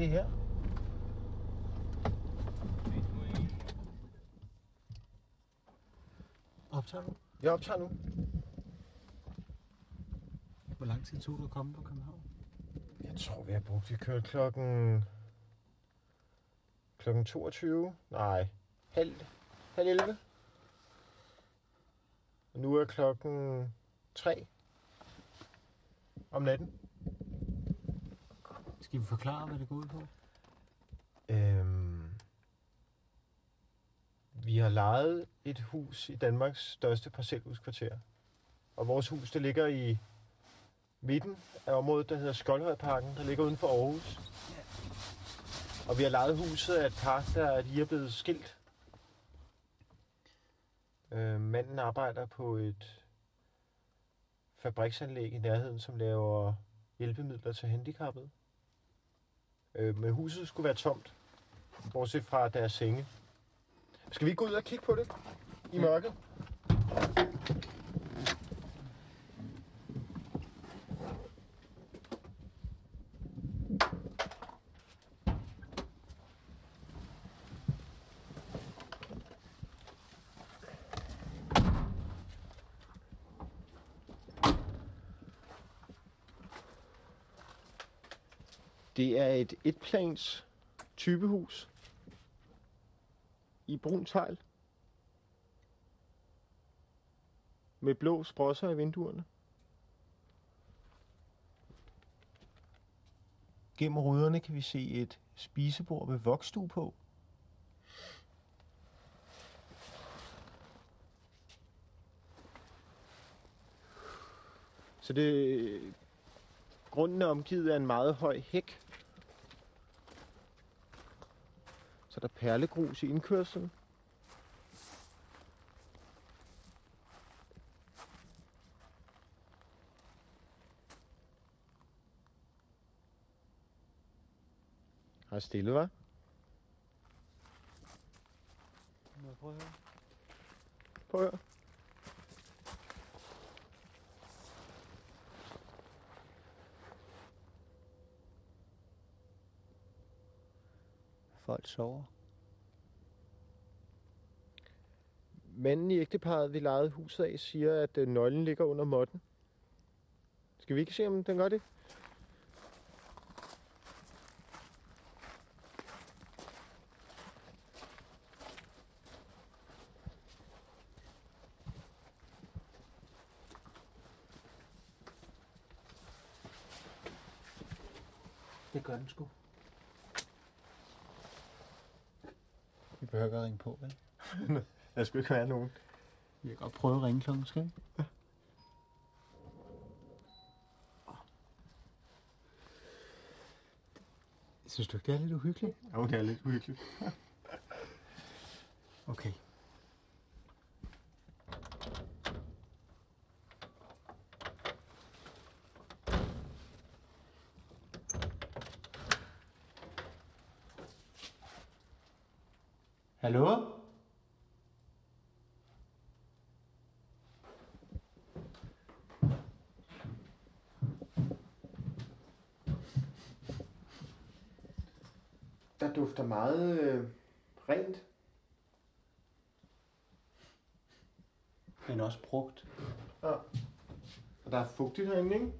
det her. Optager du? Jeg optager nu. Hvor lang tid tog du at komme fra København? Jeg tror, vi har brugt, vi kørte klokken... Klokken 22? Nej, halv, halv 11. Og nu er klokken 3 om natten. Skal vi forklare, hvad det går ud på? Øhm, vi har lejet et hus i Danmarks største parcelhuskvarter. Og vores hus, det ligger i midten af området, der hedder Skoldhøjparken, der ligger uden for Aarhus. Og vi har lejet huset af et par, der lige er blevet skilt. Øh, manden arbejder på et fabriksanlæg i nærheden, som laver hjælpemidler til handicappede. Øh, men huset skulle være tomt, bortset fra deres senge. Skal vi gå ud og kigge på det i mørket? Det er et etplans typehus i brun tegl. Med blå sprosser i vinduerne. Gennem ruderne kan vi se et spisebord med voksstue på. Så det grunden er omgivet af en meget høj hæk. Så er der perlegrus i indkørslen. Har stille, hva'? Må jeg prøve at høre? Prøv at høre. Folk sover. Manden i ægteparet, vi lejede huset af, siger, at øh, nøglen ligger under måtten. Skal vi ikke se, om den gør det? Det gør den sgu. Behøver ikke at ringe på, vel? Der skulle ikke være nogen. Vi kan godt prøve at ringe klokken, skal vi? Synes du ikke, det er lidt uhyggeligt? Jo, det er lidt uhyggeligt. Okay. Hallo? Der dufter meget øh, rent. Men også brugt. Ja. Og der er fugtigt herinde, ikke?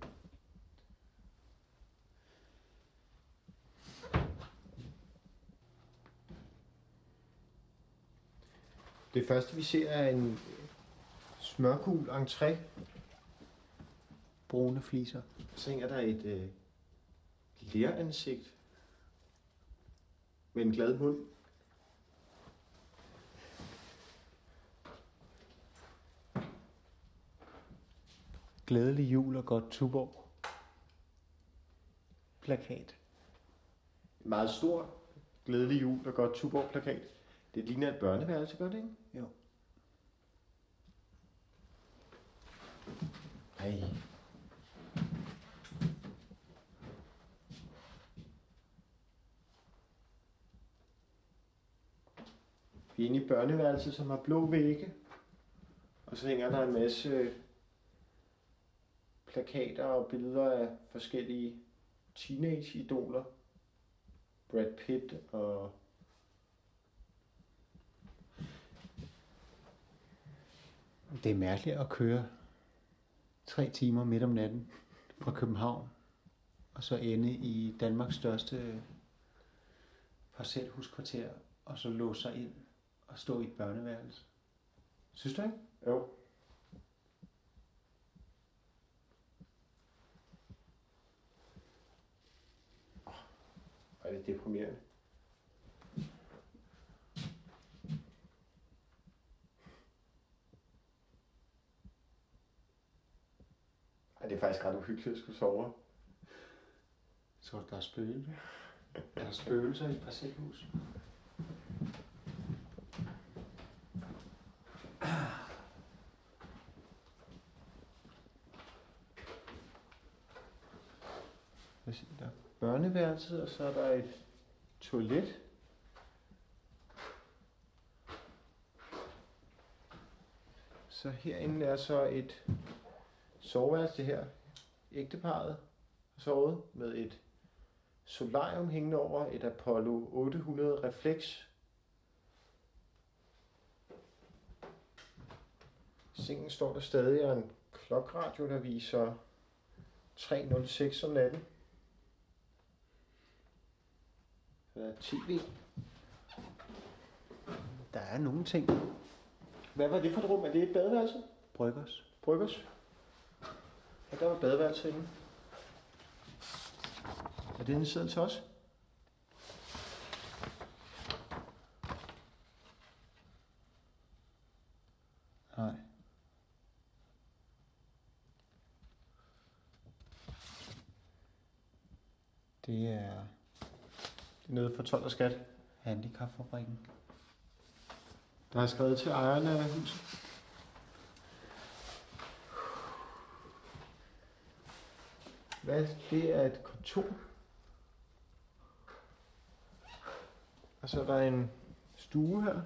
Det første, vi ser, er en smørgul entré. Brune fliser. Så hænger der et øh, leransigt med en glad mund. Glædelig jul og godt Tuborg. Plakat. Meget stor, glædelig jul og godt Tuborg-plakat. Det ligner et børneværelse, gør det ikke? Jo. Ej. Vi er inde i børneværelset, som har blå vægge. Og så hænger der en masse plakater og billeder af forskellige teenage-idoler. Brad Pitt og... Det er mærkeligt at køre tre timer midt om natten fra København, og så ende i Danmarks største parcelhuskvarter, og så låse sig ind og stå i et børneværelse. Synes du ikke? Jo. Er det deprimerende. Ej, det er faktisk ret uhyggeligt at skulle sove. Tror du, der er spøgelser? Er der spøgelser i et parcelhus? Hvad siger der? Værelset, og så er der et toilet. Så herinde er så et soveværelse det her. Ægteparet har sovet med et solarium hængende over et Apollo 800 refleks. I sengen står der stadig en klokradio, der viser 3.06 om natten. Der er tv. Der er nogle ting. Hvad var det for et rum? Er det et badeværelse? Bryggers. Bryggers? Og der var badeværelse inde. Er det en siden til os? Nej. Det er Det er nede for 12 og skat. handicapfabrikken. Der er skrevet til ejerne af huset. Hvad? Det er et kontor. Og så er der en stue her. Der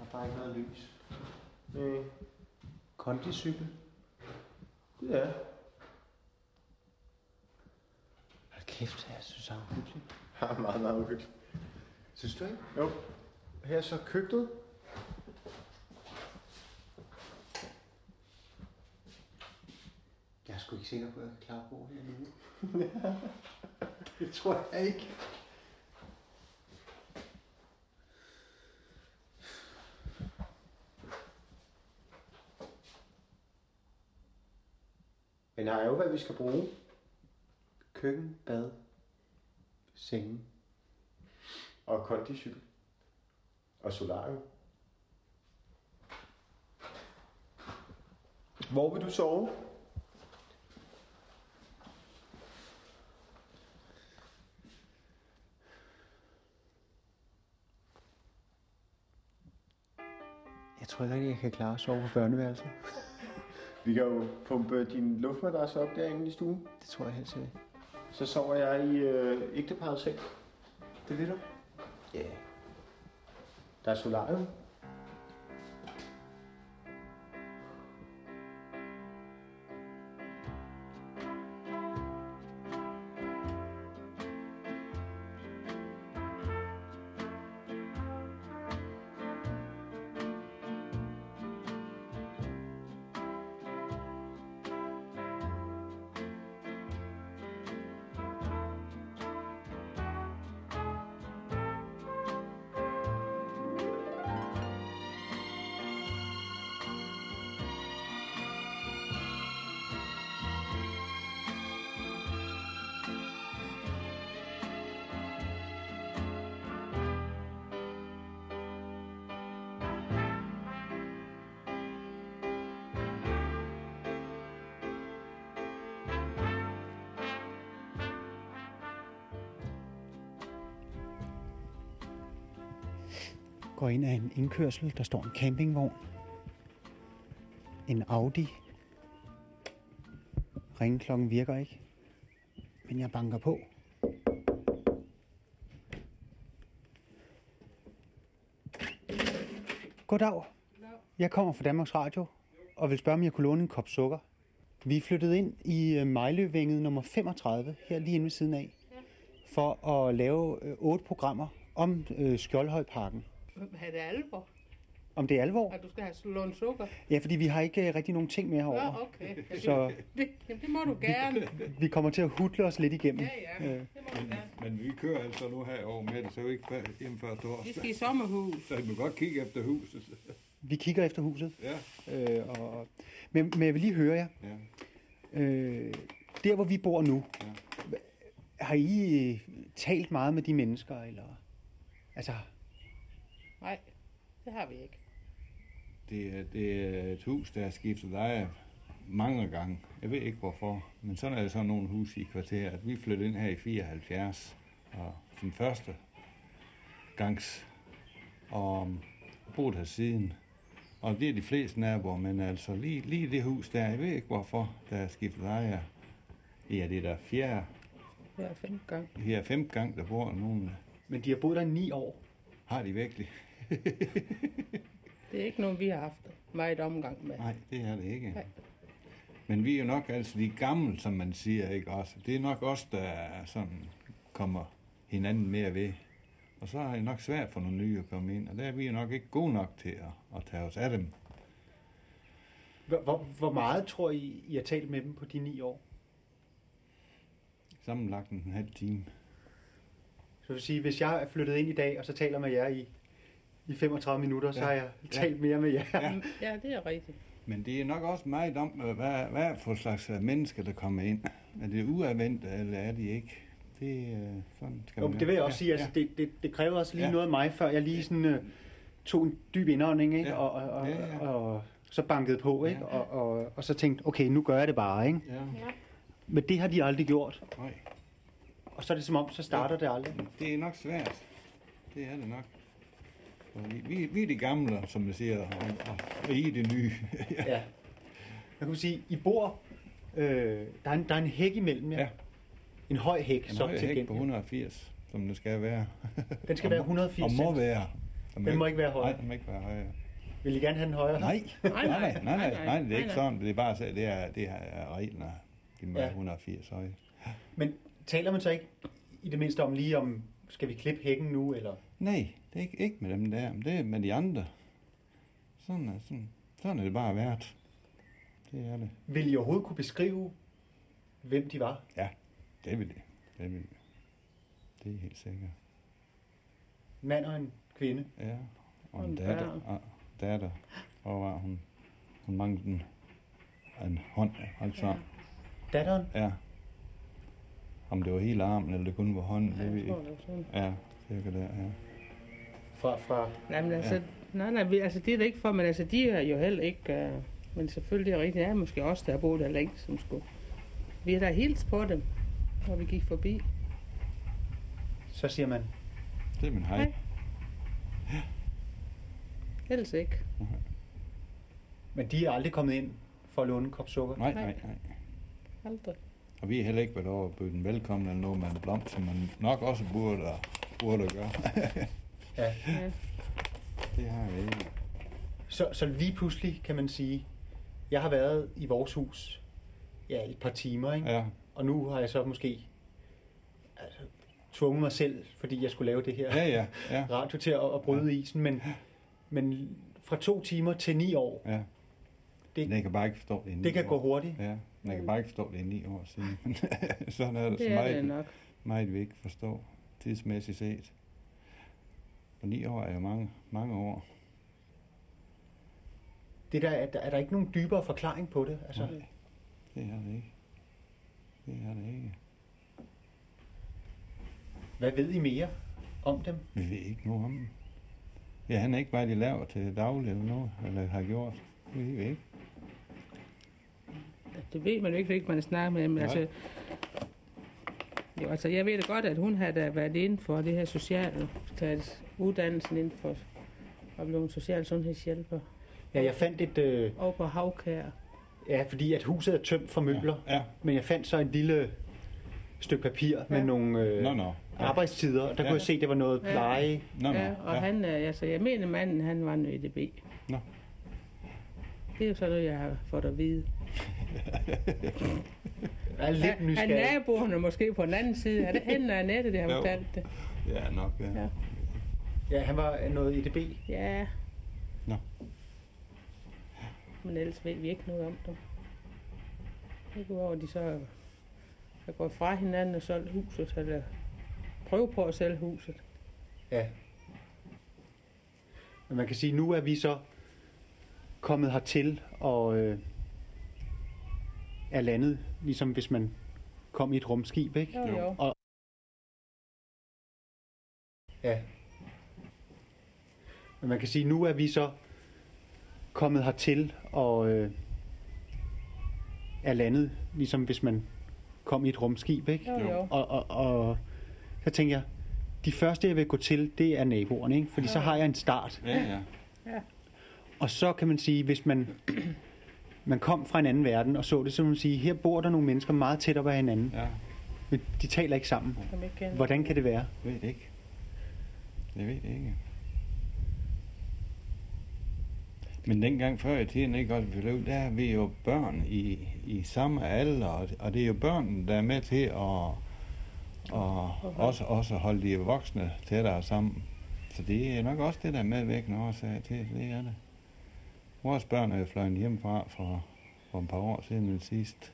er bare ikke noget lys. Nej. Kondicykel. Ja. Hold kæft, jeg synes, det er hyggeligt. Ja, meget, meget uhyggeligt. Synes du ikke? Jo. Her er så køkkenet. Jeg er sgu ikke sikker på, at jeg kan klare at bo her nu. det tror jeg ikke. Men har jo, hvad vi skal bruge. Køkken, bad, senge. Og kondicykel. Og solarium. Hvor vil du sove? Jeg tror ikke jeg kan klare at sove på børneværelset. Vi kan jo pumpe din luftmadras op derinde i stuen. Det tror jeg helt sikkert. Så sover jeg i øh, ægteparets seng. Det vil du? Ja. Yeah. Der er solarium. Indkørsel, der står en campingvogn. En Audi. Ringklokken virker ikke. Men jeg banker på. Goddag. Jeg kommer fra Danmarks Radio og vil spørge, om jeg kunne låne en kop sukker. Vi er flyttet ind i øh, Mejløvænget nummer 35, her lige inde ved siden af, for at lave øh, otte programmer om øh, Skjoldhøjparken. Er det alvor, Om det er alvor? at du skal have lånt sukker? Ja, fordi vi har ikke øh, rigtig nogen ting med Nå, herover. okay. Ja, Så det, jamen, det må du gerne. vi kommer til at hudle os lidt igennem. Ja, ja, Øh, det må du gerne. Men vi kører altså nu herover med det, så vi ikke før- hjem før Vi torsdag. skal i sommerhus. Så I må godt kigge efter huset. Vi kigger efter huset. Ja, Øh, og, og- men, men jeg vil lige høre jer. ja. Øh, der, hvor vi bor nu, Ja. har I øh, talt meget med de mennesker? Eller? Altså, Nej, det har vi ikke. Det, er, det er et hus, der er skiftet ejer mange gange. Jeg ved ikke hvorfor, men sådan er det sådan nogle huse i kvarteret. Vi flyttede ind her i 74, og den første gangs, og boet her siden. Og det er de fleste naboer, men altså lige, lige det hus der, jeg ved ikke hvorfor, der er skiftet ejer. Ja, det er der fjerde, Hver fem gang. her er femte gang, der bor nogen. men de har boet der i ni år. Har de virkelig? Det er ikke nogen, vi har haft meget omgang med. Nej, det er det ikke. Nej. Men vi er jo nok altså de gamle, som man siger, ikke også? Det er nok os, der sådan kommer hinanden mere ved. Og så er det nok svært for nogle nye at komme ind, og der er vi jo nok ikke gode nok til at, at tage os af dem. Hvor, hvor, hvor meget tror I, I har talt med dem på de ni år? Sammenlagt en halv time. Så vil sige, hvis jeg er flyttet ind i dag, og så taler med jer i, i 35 minutter, så Ja. har jeg talt mere med jer. Ja. Ja, det er rigtigt. Men det er nok også meget om, øh, hvad, hvad er for slags øh, mennesker, der kommer ind. Er det uadvendte, eller er de ikke? Det, øh, sådan skal Jo, man det vil jeg også sige, ja, altså, det, det, det kræver også lige Ja. noget af mig, før jeg lige sådan, øh, tog en dyb indånding, ikke? Ja. Og, og, og, Ja, ja. og så bankede på, ikke? Ja. Og, og, og så tænkte, okay, nu gør jeg det bare, ikke? Ja, ja. Men det har de aldrig gjort. Nej. Og så er det som om, så starter det aldrig. Det er nok svært. Det er det nok. Vi, vi, vi er de gamle, som man siger, og, og, og I er det nye. Ja. Jeg kunne sige, I bor, øh, der, er en, der er en hæk imellem jer. Ja. En høj hæk, En som høj til hæk på gengæld. 180, som det skal være. Den skal Og være må- 180 Og må være. Den må ikke være højere. Nej, den må ikke være højere. Vil I gerne have den højere? Nej, nej, nej, nej, nej, nej, nej, det er ikke sådan. Det er bare, det er, det er reglerne. De må Ja. være 180 høje. Men taler man så ikke i det mindste om lige om, skal vi klippe hækken nu, eller? Nej, det ikke, ikke med dem der, men det er med de andre. Sådan er, sådan, sådan er det bare været. Det er det. Vil I overhovedet kunne beskrive, hvem de var? Ja, det vil det. Det vil det. Det er helt sikkert. Mand og en kvinde. Ja, og en en datter. Og datter. Hvor var hun? Hun manglede en, en hånd, altså. Ja. Datteren? ja. Om det var hele armen, eller det kun var hånden, Ja, det ved jeg jeg tror, ikke. det var sådan. Ja, cirka der, ja. Fra, fra Nej, men altså, nej, nej, vi, altså, det er det ikke for, men altså, de er jo heller ikke, uh, men selvfølgelig er det rigtigt, det er måske også der har boet der længe, som skulle. Vi har da hils på dem, når vi gik forbi. så siger man, Det er min hej. Hej. Ellers ikke. men de er aldrig kommet ind for at låne en kop sukker. Nej, Nej. nej, nej. Aldrig. Og vi har heller ikke været over at byde den velkommen eller noget med en blomst, som man nok også burde, burde gøre. Ja. Ja. det har vi ikke. Så, så lige pludselig kan man sige, jeg har været i vores hus ja, et par timer, ikke? Ja, og nu har jeg så måske altså, tvunget mig selv, fordi jeg skulle lave det her ja, ja, ja. radio til at, at bryde isen, men, men fra to timer til ni år, ja. Det- jeg kan bare ikke forstå det det kan år. gå hurtigt. Ja, men jeg kan bare ikke forstå det i ni år siden. Sådan er det, Det så er det meget, nok. meget vi ikke forstår, tidsmæssigt set. Og ni år er jo mange, mange år. Det der, er, der, er der ikke nogen dybere forklaring på det? Altså, Nej, det er det ikke. Det er det ikke. hvad ved I mere om dem? Vi ved ikke noget om dem. Ja, han er ikke bare de laver til daglig eller noget, eller har gjort. Det ved vi ikke. Det ved man jo ikke, fordi man snakker med dem. Altså, jo, altså, jeg ved da godt, at hun har da været inden for det her sociale, uddannelsen inden for at blive en social sundhedshjælper. Ja, jeg fandt et, øh, Og på havkær. ja, fordi at huset er tømt for møbler, Ja. men jeg fandt så et lille stykke papir med Ja. nogle øh, Nå, nå. Ja. arbejdstider, og der Ja. kunne jeg se, at det var noget Ja. pleje. Nå, nå. Ja, og han, øh, altså, jeg mener manden, han var en EDB. Nå. Det er jo sådan noget, jeg har fået at vide. Jeg er lidt Er, er nysgerrig. naboerne måske på den anden side? Er det hende af nettet, det har fortalt det? Ja, nok, ja. Ja. Ja. Han var noget EDB. Ja. Nå. Men ellers ved vi ikke noget om dem. Det går over, at de så er gået fra hinanden og solgt huset, eller prøve på at sælge huset. Ja. Men man kan sige, nu er vi så kommet hertil og øh, er landet, ligesom hvis man kom i et rumskib, ikke? Jo, Jo. jo. Ja. Men man kan sige, nu er vi så kommet hertil og øh, er landet, ligesom hvis man kom i et rumskib, ikke? Jo, jo. Og, og, og så tænker jeg, de første, jeg vil gå til, det er naboerne, ikke? Fordi så har jeg en start. Ja, ja. Og så kan man sige, hvis man, man kom fra en anden verden og så det, så man sige, her bor der nogle mennesker meget tæt op ad hinanden, ja. men de taler ikke sammen. Hvordan kan det være? Jeg ved det ikke. Jeg ved det ikke. Men dengang før i tiden, ikke også, der er vi jo børn i, i samme alder, og, og det er jo børnene, der er med til at og okay. også, også holde de voksne tættere sammen. Så det er nok også det, der er medvirkende årsag til, det er det. Vores børn er jo fløjet hjemmefra for, for et par år siden den sidst.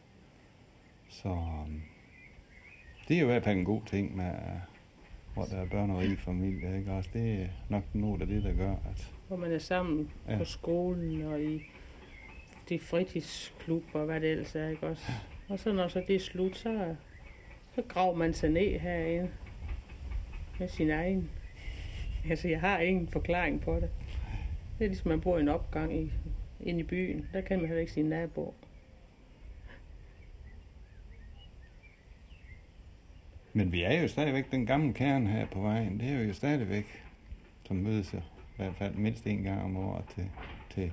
Så øhm, det er jo i hvert fald en god ting med, hvor der er børn og rige familier, ikke også? Det er nok noget af det, der gør, at hvor man er sammen Ja. ja. på skolen og i de fritidsklubber og hvad det ellers er, ikke også? Og så når så det er slut, så, så graver man sig ned herinde med sin egen. Altså, jeg har ingen forklaring på det. Det er ligesom, man bor i en opgang i, inde i byen. Der kan man heller ikke sige nabo. Men vi er jo stadigvæk den gamle kerne her på vejen. Det er jo stadigvæk, som mødes i hvert fald mindst en gang om året til, til,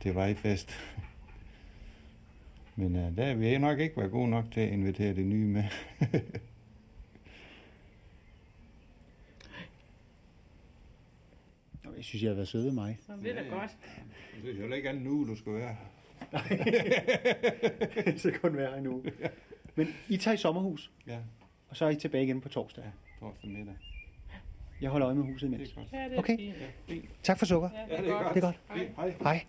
til vejfest. Men uh, der vil jeg nok ikke være gode nok til at invitere de nye med. Jeg synes, jeg har været søde ved mig. Så det er da godt. Jeg synes heller ikke, at nu du skal være. så kun være uge. Men I tager i sommerhus, Ja, og så er I tilbage igen på torsdag. torsdag middag. Jeg holder øje med huset Det imens. er godt. Det er Okay. fint. Fint. Tak for sukker. Ja, det er godt. Det er godt. Hej. Hej.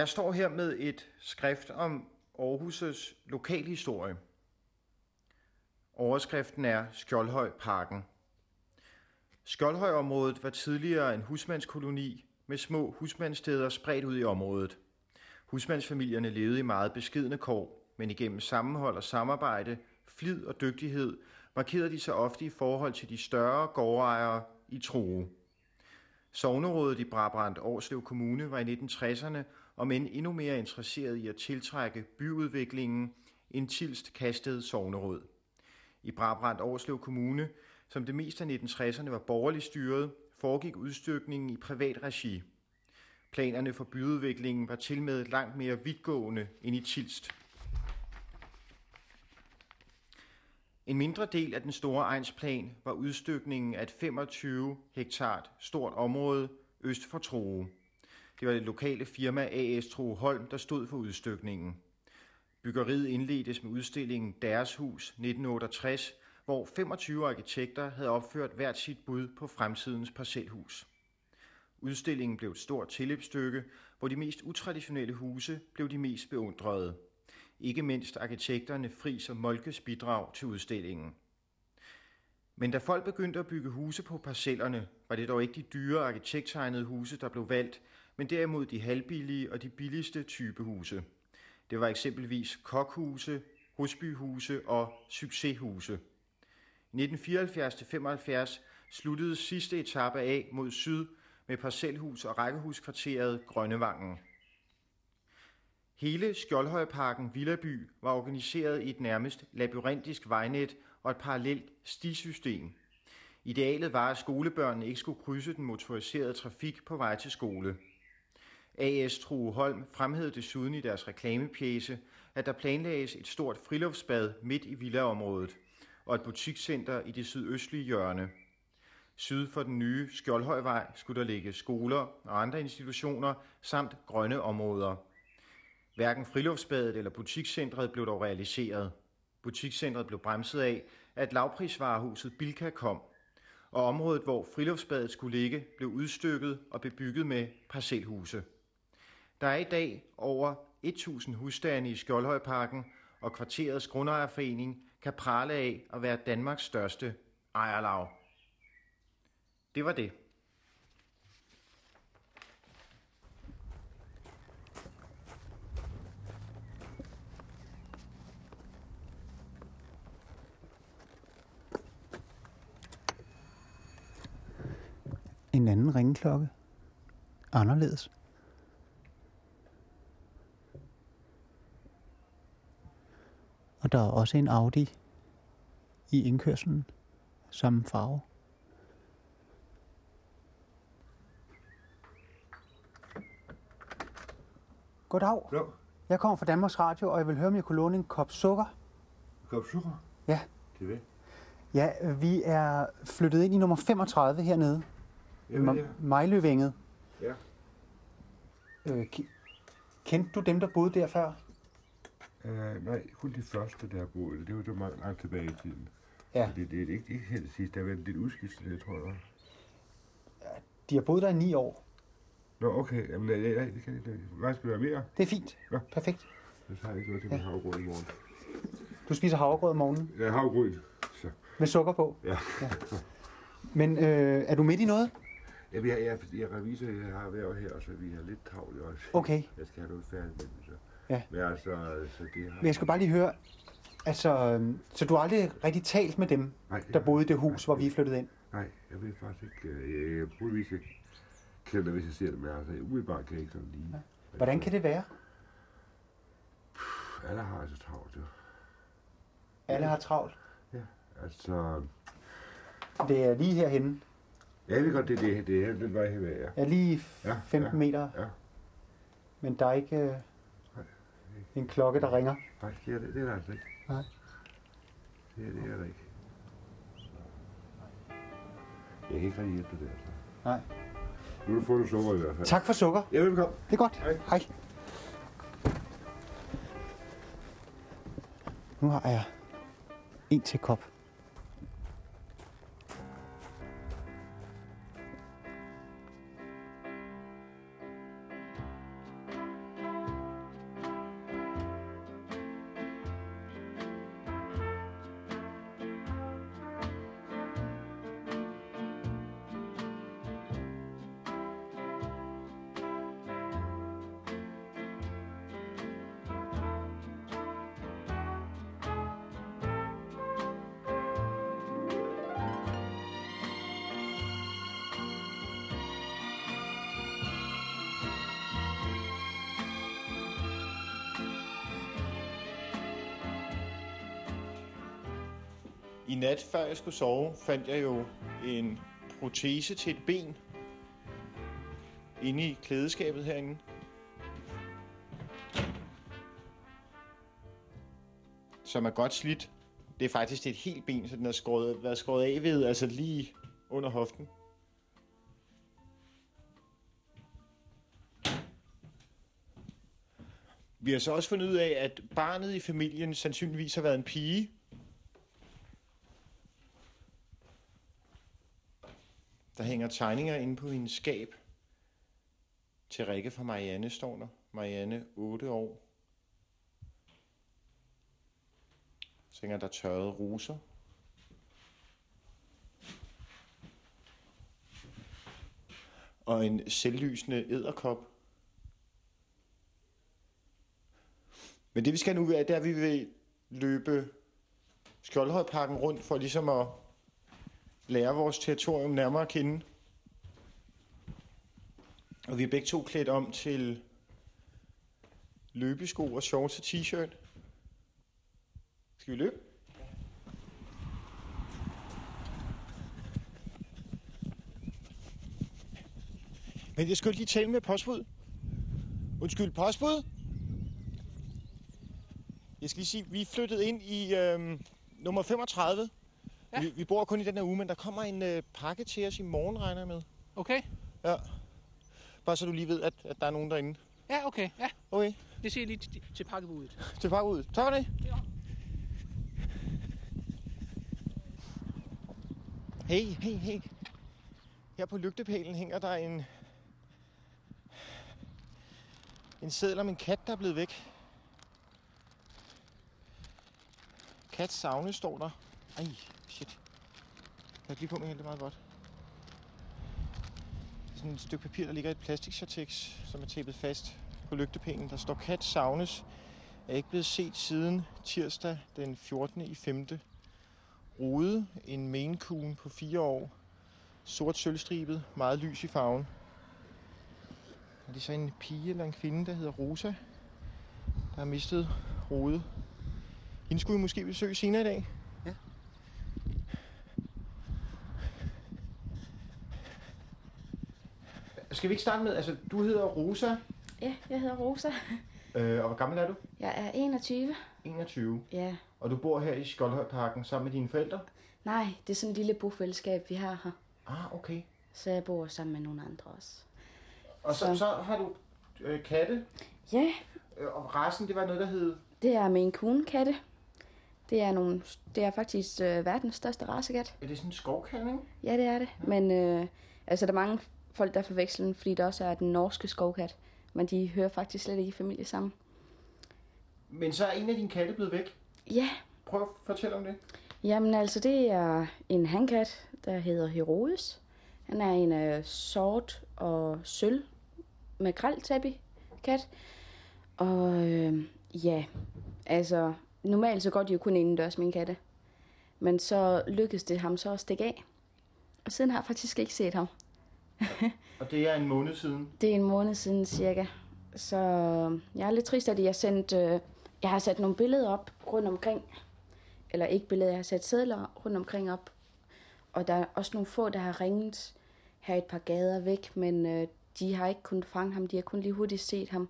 Jeg står her med et skrift om Aarhus' lokalhistorie. Overskriften er Skjoldhøj Parken. Skjoldhøjområdet var tidligere en husmandskoloni med små husmandssteder spredt ud i området. Husmandsfamilierne levede i meget beskidende kår, men igennem sammenhold og samarbejde, flid og dygtighed markerede de sig ofte i forhold til de større gårdejere i Troe. Sognerådet i Brabrand Årslev Kommune var i 1960'erne om end endnu mere interesseret i at tiltrække byudviklingen end Tilst kastet Sogneråd. I Brabrand Årslev Kommune, som det meste af 1960'erne var borgerligt styret, foregik udstykningen i privat regi. Planerne for byudviklingen var tilmed langt mere vidtgående end i Tilst. En mindre del af den store egnsplan var udstykningen af et 25 hektar stort område øst for Troe. Det var det lokale firma AS True Holm, der stod for udstykningen. Byggeriet indledtes med udstillingen Deres Hus 1968, hvor 25 arkitekter havde opført hvert sit bud på fremtidens parcelhus. Udstillingen blev et stort tilløbsstykke, hvor de mest utraditionelle huse blev de mest beundrede. Ikke mindst arkitekterne Fris og Molkes bidrag til udstillingen. Men da folk begyndte at bygge huse på parcellerne, var det dog ikke de dyre arkitekttegnede huse, der blev valgt, men derimod de halvbillige og de billigste type huse. Det var eksempelvis kokhuse, husbyhuse og succeshuse. I 1974-75 sluttede sidste etape af mod syd med parcelhus og rækkehuskvarteret Grønnevangen. Hele Skjoldhøjparken Villaby var organiseret i et nærmest labyrintisk vejnet og et parallelt stisystem. Idealet var, at skolebørnene ikke skulle krydse den motoriserede trafik på vej til skole. AS True Holm fremhævede desuden i deres reklamepjæse, at der planlægges et stort friluftsbad midt i villaområdet og et butikscenter i det sydøstlige hjørne. Syd for den nye Skjoldhøjvej skulle der ligge skoler og andre institutioner samt grønne områder. Hverken friluftsbadet eller butikscentret blev dog realiseret. Butikscentret blev bremset af, at lavprisvarehuset Bilka kom, og området, hvor friluftsbadet skulle ligge, blev udstykket og bebygget med parcelhuse. Der er i dag over 1000 husstande i Skjoldhøjparken, og kvarterets grundejerforening kan prale af at være Danmarks største ejerlag. Det var det. En anden ringeklokke. Anderledes. Og der er også en Audi i indkørselen. Samme farve. Goddag. Ja, Jeg kommer fra Danmarks Radio, og jeg vil høre, om jeg kunne låne en kop sukker. kop sukker. Ja. Det ved. Ja, vi er flyttet ind i nummer 35 hernede. Jamen, ja. Mejløvænget. Ja. Øh, kendte du dem, der boede der før? Uh, nej, kun de første, der har boet. Det var så meget langt tilbage i tiden. Ja. Det, det er ikke, ikke helt sidst. Der har været lidt udskiftet, det tror jeg. De har boet der i ni år. Nå, okay. Jamen, ja, ja, det kan det. Hvad skal der være mere? Det er fint. Ja. Perfekt. Så har jeg ikke noget til min havgrød i morgen. Du spiser havregrød om morgenen Ja, havgrød. Så. med sukker på. Ja. Men øh, er du midt i noget? Ja, vi har, jeg, jeg er revisor, jeg har været her, så vi har lidt travlt også. Okay. Jeg skal have noget færdigt med det, så. Ja. Men altså, så det har... Men jeg skal bare lige høre, altså, øh, så du har aldrig rigtig talt med dem, Nej, der boede i det hus, hvor vi flyttet ind? Nej, jeg ved faktisk ikke. øh, Jeg, jeg vi ikke kende det, hvis jeg ser det, men altså, umiddelbart kan jeg ikke sådan lige. Hvordan kan det være? Alle har altså travlt, jo. Alle har travlt. Altså, Det er lige herhenne. ja, jeg ved godt, det er det, det er den vej her, ja. Er lige Ja, 15 meter. ja. Men der er ikke øh, en klokke, der ringer. Nej, det er, det, det er der altså ikke. Nej. Det er, det er der ikke. Jeg kan ikke rigtig hjælpe der, altså. Nej. Nu har du fået sukker i hvert fald. Tak for sukker. Ja, velkommen. Det er godt. Hej. Hej. Nu har jeg en til kop. Skulle sove, fandt jeg jo en protese til et ben inde i klædeskabet herinde. Som er godt slidt. Det er faktisk et helt ben, så den er skåret, været skåret af ved, altså lige under hoften. Vi har så også fundet ud af, at barnet i familien sandsynligvis har været en pige, hænger tegninger inde på hendes skab. Til Rikke fra Marianne står der. Marianne, 8 år. Så hænger der tørrede roser. Og en selvlysende æderkop. Men det vi skal nu, er, det er, at vi vil løbe Skjoldhøjparken rundt for ligesom at lære vores territorium nærmere at kende. Og vi er begge to klædt om til løbesko og shorts og t-shirt. Skal vi løbe? Men jeg skulle lige tale med postbud. Undskyld, postbud? Jeg skal lige sige, vi er flyttet ind i øhm, nummer 35. Ja. Vi, vi bor kun i den her uge, men der kommer en øh, pakke til os i morgen, regner jeg med. Okay. Ja. Bare så du lige ved, at, at der er nogen derinde. Ja, okay. Ja, Okay, det ser jeg lige til, til pakkebudet. til pakke ud. Tak for det. Ja. Hey, hey, hey. Her på lygtepælen hænger der en... En seddel om en kat, der er blevet væk. Kat savne står der. Ej, shit. Jeg lige på med helt meget godt. Det er sådan et stykke papir, der ligger i et plastikchartex, som er tæppet fast på lygtepælen. Der står kat savnes. Er ikke blevet set siden tirsdag den 14. i 5. Rode, en Maine Coon på 4 år. Sort sølvstribet, meget lys i farven. Er det så en pige eller en kvinde, der hedder Rosa, der har mistet Rode? Hende skulle vi måske besøge senere i dag. Skal vi ikke starte med, altså du hedder Rosa, Ja, jeg hedder Rosa. øh, og hvor gammel er du? Jeg er 21. 21. Ja. Og du bor her i Skoldhøjparken sammen med dine forældre? Nej, det er sådan et lille bofællesskab, vi har her. Ah, okay. Så jeg bor sammen med nogle andre også. Og så, Så- så har du øh, katte, Ja, øh, og resten, det var noget, der hed... det er Maine Coon katte. Det er, nogle, det er faktisk øh, verdens største racekat. Er det sådan en skovkat, ikke? Ja, det er det. Men øh, altså, der er mange folk, der forveksler den, fordi der også er den norske skovkat. Men de hører faktisk slet ikke i familie sammen. Men så er en af dine katte blevet væk. Ja, Prøv at fortælle om det. Jamen altså, det er en hankat, der hedder Herodes. Han er en øh, sort og sølv med kraltæppi kat. Og øh, ja, altså, normalt så går de jo kun indendørs, mine katte. Men så lykkedes det ham så at stikke af. Og siden har jeg faktisk ikke set ham. Og det er en måned siden. Det er en måned siden cirka. Så jeg er lidt trist, at jeg sendt, øh, jeg har sat nogle billeder op rundt omkring. Eller ikke billeder, jeg har sat sædler rundt omkring op. Og der er også nogle få, der har ringet her et par gader væk, men øh, de har ikke kunnet fange ham. De har kun lige hurtigt set ham.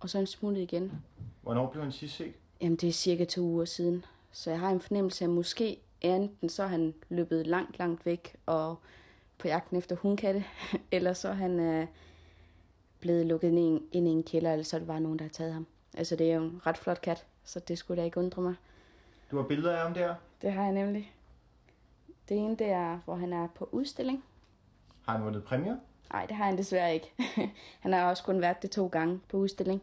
Og så er han smuttet igen. Hvornår blev han sidst set? Jamen, det er cirka to uger siden. Så jeg har en fornemmelse af, at måske enten så er han løbet langt, langt væk og på jagten efter hundkatte, eller så er han øh, blevet lukket ind, i en- ind i en kælder, eller så er det bare nogen, der har taget ham. Altså, det er jo en ret flot kat, så det skulle da ikke undre mig. Du har billeder af ham der. Det har jeg nemlig. Det ene, det er, hvor han er på udstilling. Har han vundet præmier? Nej, det har han desværre ikke. han har også kun været det to gange på udstilling.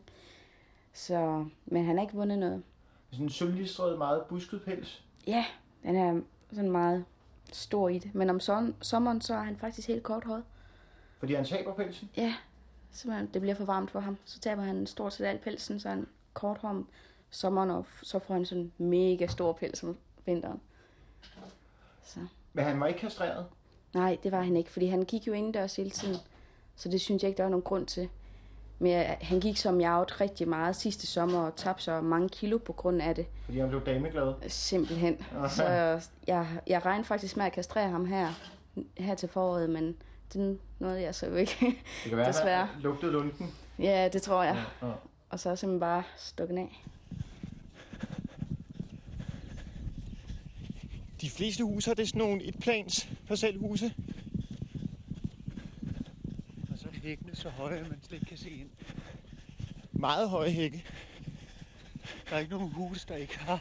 Så, men han har ikke vundet noget. Sådan en sølvlistret, meget busket pels. Ja, den er sådan meget stor i det. Men om som, sommeren, så er han faktisk helt korthåret. Fordi han taber pelsen. Ja, simpelthen, det bliver for varmt for ham. Så taber han stort set al pelsen, så han korthåret om sommeren, og så får han sådan en mega stor pels om vinteren. Så. Men han var ikke kastreret. Nej, det var han ikke, fordi han gik jo indendørs hele tiden. Så det synes jeg ikke, der var nogen grund til. Men jeg- han gik som jeg rigtig meget sidste sommer og tabte så mange kilo på grund af det. Fordi han blev dameglad. Simpelthen. Så jeg, jeg regnede faktisk med at kastrere ham her, her til foråret, men det nåede jeg så jo ikke. Det kan være, Desværre. han lugtede lunden. ja, det tror jeg. Ja. Og så er simpelthen bare stukket af. De fleste huse har det sådan nogle etplans parcelhuse. Hækkene så høje, at man slet ikke kan se ind. Meget høje hække. Der er ikke nogen hus, der ikke har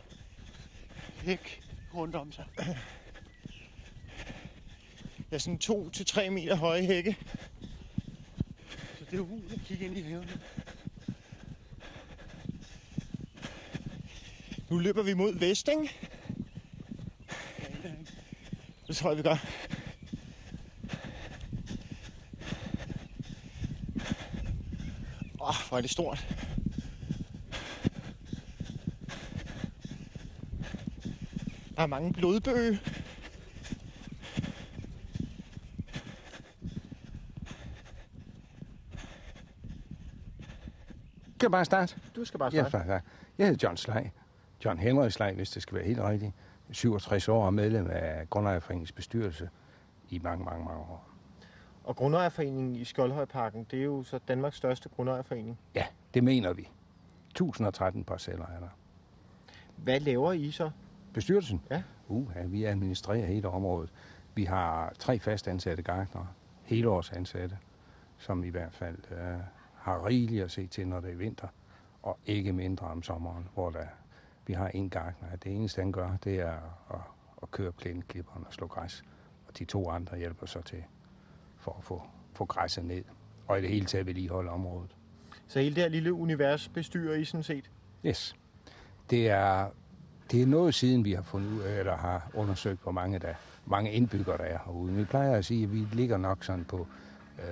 hæk rundt om sig. Ja, sådan to til tre meter høje hække. Så det er umuligt at kigge ind i haven. Nu løber vi mod vest, ikke? Ja. Det tror jeg, vi gør. Åh, oh, hvor er det stort. Der er mange blodbøge. Skal jeg bare starte? Du skal bare starte. ja. Jeg hedder John Slej. John Henry Slej, hvis det skal være helt rigtigt. 67 år og medlem af Grundejerforeningens bestyrelse i mange, mange, mange år. Og Grundejerforeningen i Skoldhøjparken, det er jo så Danmarks største grundejerforening. Ja, det mener vi. 1013 parceller er der. Hvad laver I så? Bestyrelsen? Ja. Uh, ja, vi administrerer hele området. Vi har tre fastansatte gartnere, helårsansatte, som i hvert fald øh, har rigeligt at se til, når det er vinter, og ikke mindre om sommeren, hvor der, vi har en gartner. Det eneste, han gør, det er at, at køre plæneklipperen og slå græs. Og de to andre hjælper så til for at få, få græsset ned, og i det hele taget vedligeholde området. Så hele det her lille univers bestyrer I sådan set? Yes. Det er, det er noget siden, vi har fundet ud af, eller har undersøgt, hvor mange, der, mange indbyggere der er herude. Vi plejer at sige, at vi ligger nok sådan på øh,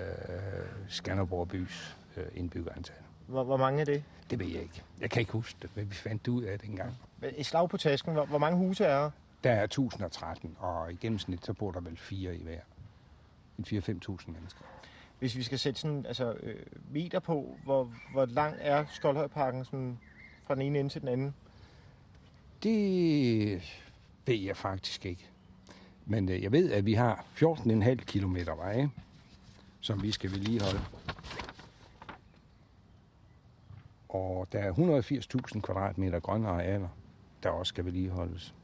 Skanderborg bys øh, indbyggerantal. Hvor, hvor mange er det? Det ved jeg ikke. Jeg kan ikke huske det, men vi fandt det ud af det engang. Et slag på tasken. Hvor, hvor mange huse er der? Der er 1013, og i gennemsnit så bor der vel fire i hver. En 4-5.000 mennesker. Hvis vi skal sætte sådan altså, øh, meter på, hvor, hvor lang er Skoldhøjparken sådan, fra den ene ende til den anden? Det ved jeg faktisk ikke. Men øh, jeg ved, at vi har 14,5 kilometer veje, som vi skal vedligeholde. Og der er 180.000 kvadratmeter grønne arealer, der også skal vedligeholdes.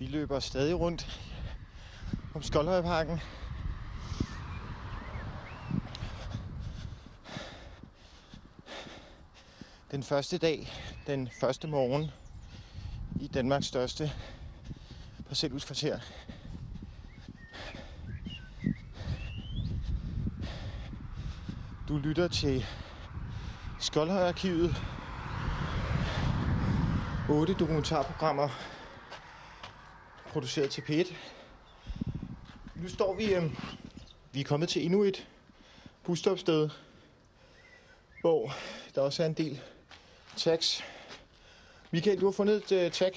Vi løber stadig rundt om Skoldhøjparken. Den første dag, den første morgen i Danmarks største parcelhuskvarter. Du lytter til Skoldhøjarkivet. 8 dokumentarprogrammer produceret til P1. Nu står vi, øh, vi er kommet til endnu et busstopsted, hvor der også er en del tags. Michael, du har fundet et uh, tag.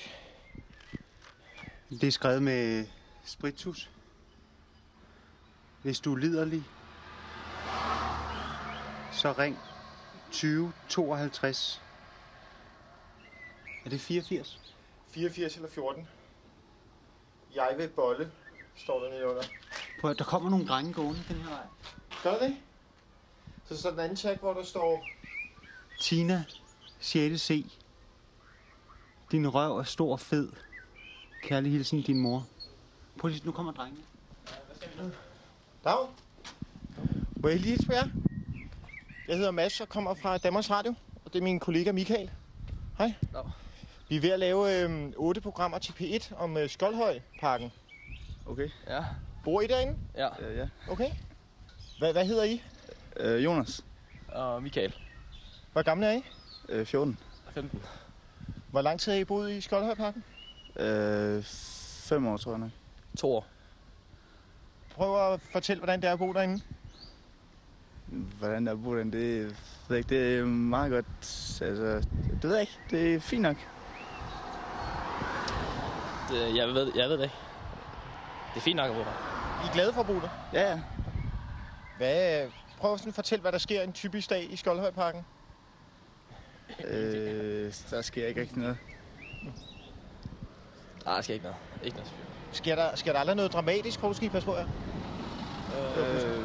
Det er skrevet med spritus. Hvis du er liderlig, så ring 20 52. Er det 84? 84 eller 14. Jeg vil bolle, står der nede under. Prøv, at- der kommer nogle drenge gående den her vej. Gør det? Så så er der en anden tag, hvor der står... Tina, 6. C. Din røv er stor og fed. Kærlig hilsen, din mor. Prøv lige, nu kommer drengene. Dag. Må jeg lige jer? Jeg hedder Mads og kommer fra Danmarks Radio, og det er min kollega Michael. Hej. Dag. Vi er ved at lave øh, otte programmer til P1 om øh, Skoldhøjparken. Okay. Ja. Bor I derinde? Ja. Øh, ja. Okay. Hvad, hvad hedder I? Øh, Jonas. Og Michael. Hvor gamle er I? Øh, 14. 15. Hvor lang tid har I boet i Skoldhøjparken? Øh, fem år, tror jeg nok. To år. Prøv at fortælle, hvordan det er at bo derinde. Hvordan der bor den, det, ved jeg ikke, det er meget godt. Altså, det ved jeg ikke. Det er fint nok. Det, jeg, ved, jeg ved det ikke. Det er fint nok at bo her. I er glade for at bo der? Ja, ja. Hvad, prøv sådan at fortælle, hvad der sker en typisk dag i Skoldhøjparken. Øh, der sker ikke rigtig noget. Nej, der sker ikke noget. Ikke noget. Sker der, sker der aldrig noget dramatisk? Hvor skal I passe på jer? Øh,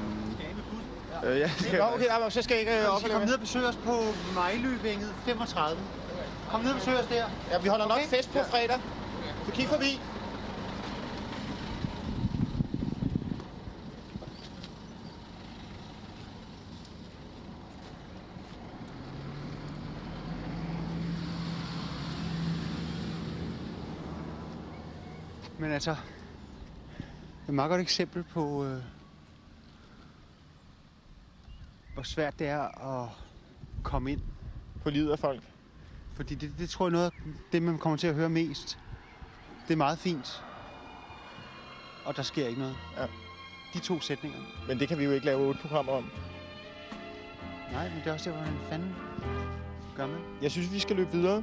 øh, ja, Nå, okay, så skal jeg ikke øh, opleve kom ned og besøg os på Mejløvænget 35. Kom ned og besøg os der. Ja, vi holder nok Okay. fest på fredag. Du kig forbi. Men altså, det er et meget godt eksempel på, øh, hvor svært det er at komme ind. På livet af folk. Fordi det, det tror jeg er noget af det, man kommer til at høre mest. Det er meget fint. Og der sker ikke noget. Ja. De to sætninger. Men det kan vi jo ikke lave otte programmer om. Nej, men det er også der, hvordan fanden gør man. Jeg synes, vi skal løbe videre.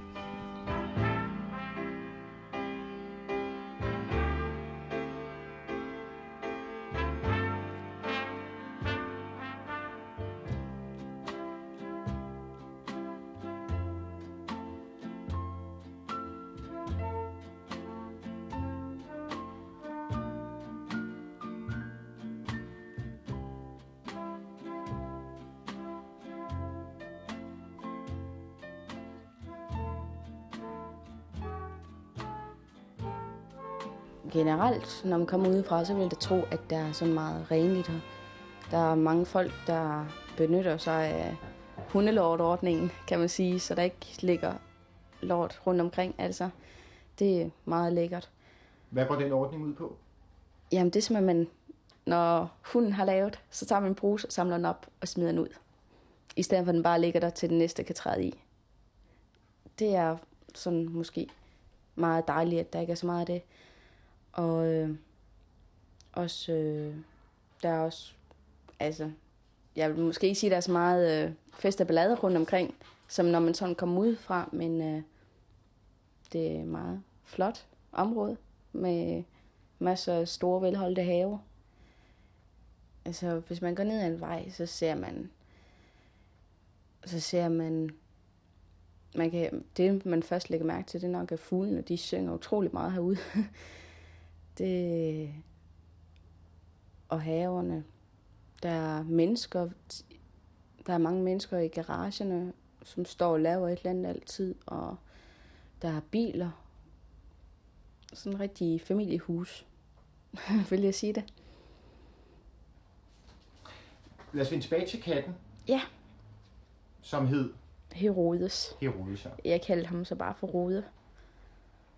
Generelt, når man kommer udefra, så vil jeg tro, at der er så meget renligt her. Der er mange folk, der benytter sig af hundelortordningen, kan man sige, så der ikke ligger lort rundt omkring. Altså, det er meget lækkert. Hvad går den ordning ud på? Jamen, det er simpelthen, man, når hunden har lavet, så tager man en bruse, samler den op og smider den ud. I stedet for, at den bare ligger der, til den næste kan træde i. Det er sådan måske meget dejligt, at der ikke er så meget af det. Og øh, også, øh, der er også, altså, jeg vil måske ikke sige, at der er så meget øh, fest og ballade rundt omkring, som når man sådan kommer ud fra, men øh, det er et meget flot område med masser af store, velholdte haver. Altså, hvis man går ned ad en vej, så ser man, så ser man, man kan, det man først lægger mærke til, det er nok, at fuglene, de synger utrolig meget herude. det, og haverne, der er mennesker, der er mange mennesker i garagerne, som står og laver et eller andet altid, og der er biler. Sådan en rigtig familiehus, vil jeg sige det. Lad os finde tilbage til katten, Ja, som hed Herodes. Herodes. Jeg kaldte ham så bare for Rode.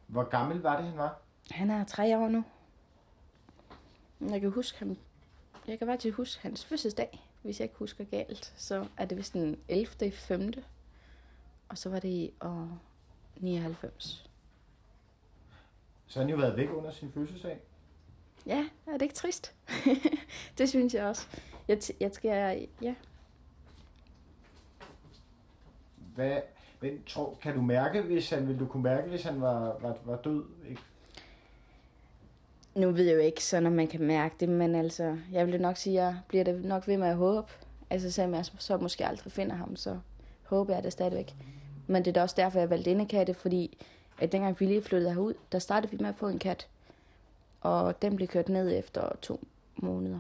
Hvor gammel var det, han var? Han er tre år nu. Jeg kan huske ham. Jeg kan faktisk huske hans fødselsdag, hvis jeg ikke husker galt. Så er det vist den 11. 5. Og så var det i år 99. Så har han jo været væk under sin fødselsdag. Ja, er det ikke trist? det synes jeg også. Jeg, t- jeg skal, ja. Hvad, men, tror, kan du mærke, hvis han, vil du kunne mærke, hvis han var, var, var død? Ikke? Nu ved jeg jo ikke, sådan om man kan mærke det, men altså, jeg vil nok sige, at jeg bliver det nok ved med at håbe. Altså, selvom jeg så måske aldrig finder ham, så håber jeg det stadigvæk. Men det er da også derfor, jeg valgte indekatte, fordi at dengang vi lige flyttede herud, der startede vi med at få en kat. Og den blev kørt ned efter to måneder.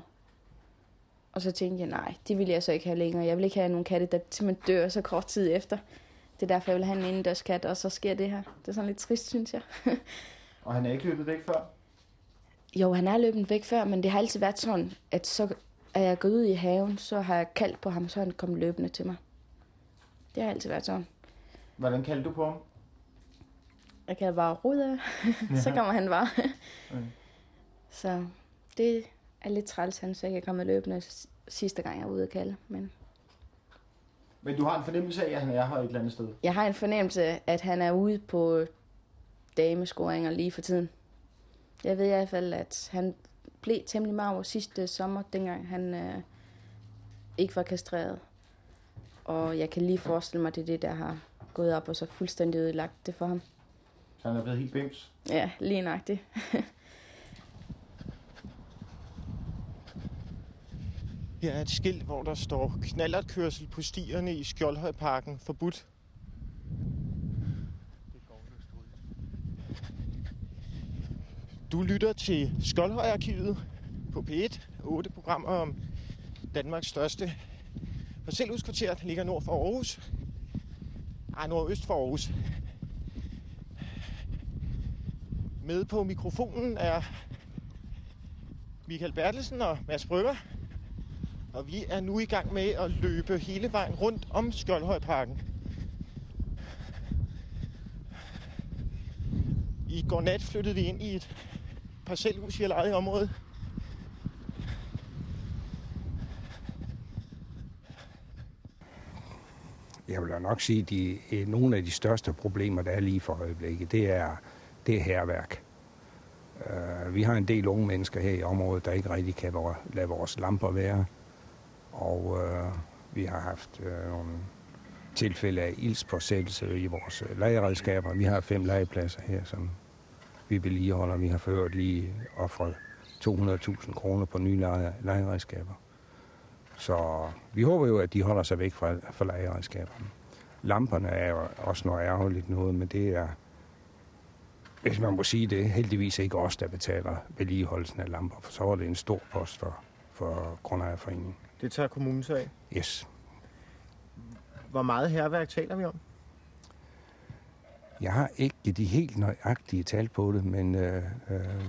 Og så tænkte jeg, nej, det vil jeg så ikke have længere. Jeg vil ikke have nogen katte, der simpelthen dør så kort tid efter. Det er derfor, jeg vil have en indendørskat, og så sker det her. Det er sådan lidt trist, synes jeg. Og han er ikke løbet væk før? Jo, han er løbet væk før, men det har altid været sådan, at så er jeg gået ud i haven, så har jeg kaldt på ham, så han kommet løbende til mig. Det har altid været sådan. Hvordan kaldte du på ham? Jeg kan bare rode, så kommer han bare. Okay. Så det er lidt træls, han så ikke er kommet løbende sidste gang, jeg var ude at kalde. Men Men du har en fornemmelse af, at han er her et eller andet sted? jeg har en fornemmelse af, at han er ude på damescoringer lige for tiden. Jeg ved i hvert fald, at han blev temmelig meget sidste sommer, dengang han øh, ikke var kastreret. Og jeg kan lige forestille mig, at det er det, der har gået op og så fuldstændig ødelagt det for ham. Han er blevet helt bims? Ja, lige nøjagtigt. Her er et skilt, hvor der står knallertkørsel på stierne i Skjoldhøjparken forbudt. Du lytter til Skoldhøjarkivet på P1. Otte programmer om Danmarks største parcelhuskvarter, der ligger nord for Aarhus. Ej, nordøst for Aarhus. Med på mikrofonen er Michael Bertelsen og Mads Brygger. Og vi er nu i gang med at løbe hele vejen rundt om Skjoldhøjparken. I går nat flyttede vi ind i et parcelhus, vi har lejet i området. Jeg vil nok sige, at de, eh, nogle af de største problemer, der er lige for øjeblikket, det er, det er herværk. Uh, øh, vi har en del unge mennesker her i området, der ikke rigtig kan vor- lade vores lamper være. Og uh, vi har haft uh, nogle tilfælde af ildspåsættelse i vores uh, legeredskaber. Vi har fem legepladser her, som vi vedligeholder. Vi har ført lige offret 200.000 kroner på nye legeredskaber. Så vi håber jo, at de holder sig væk fra, fra legeredskaberne. Lamperne er jo også noget ærgerligt noget, men det er, hvis man må sige det, heldigvis ikke os, der betaler vedligeholdelsen af lamper, for så er det en stor post for, for Grundejerforeningen. Det tager kommunen sig af. Yes. Hvor meget herværk taler vi om? Jeg har ikke de helt nøjagtige tal på det, men øh, øh,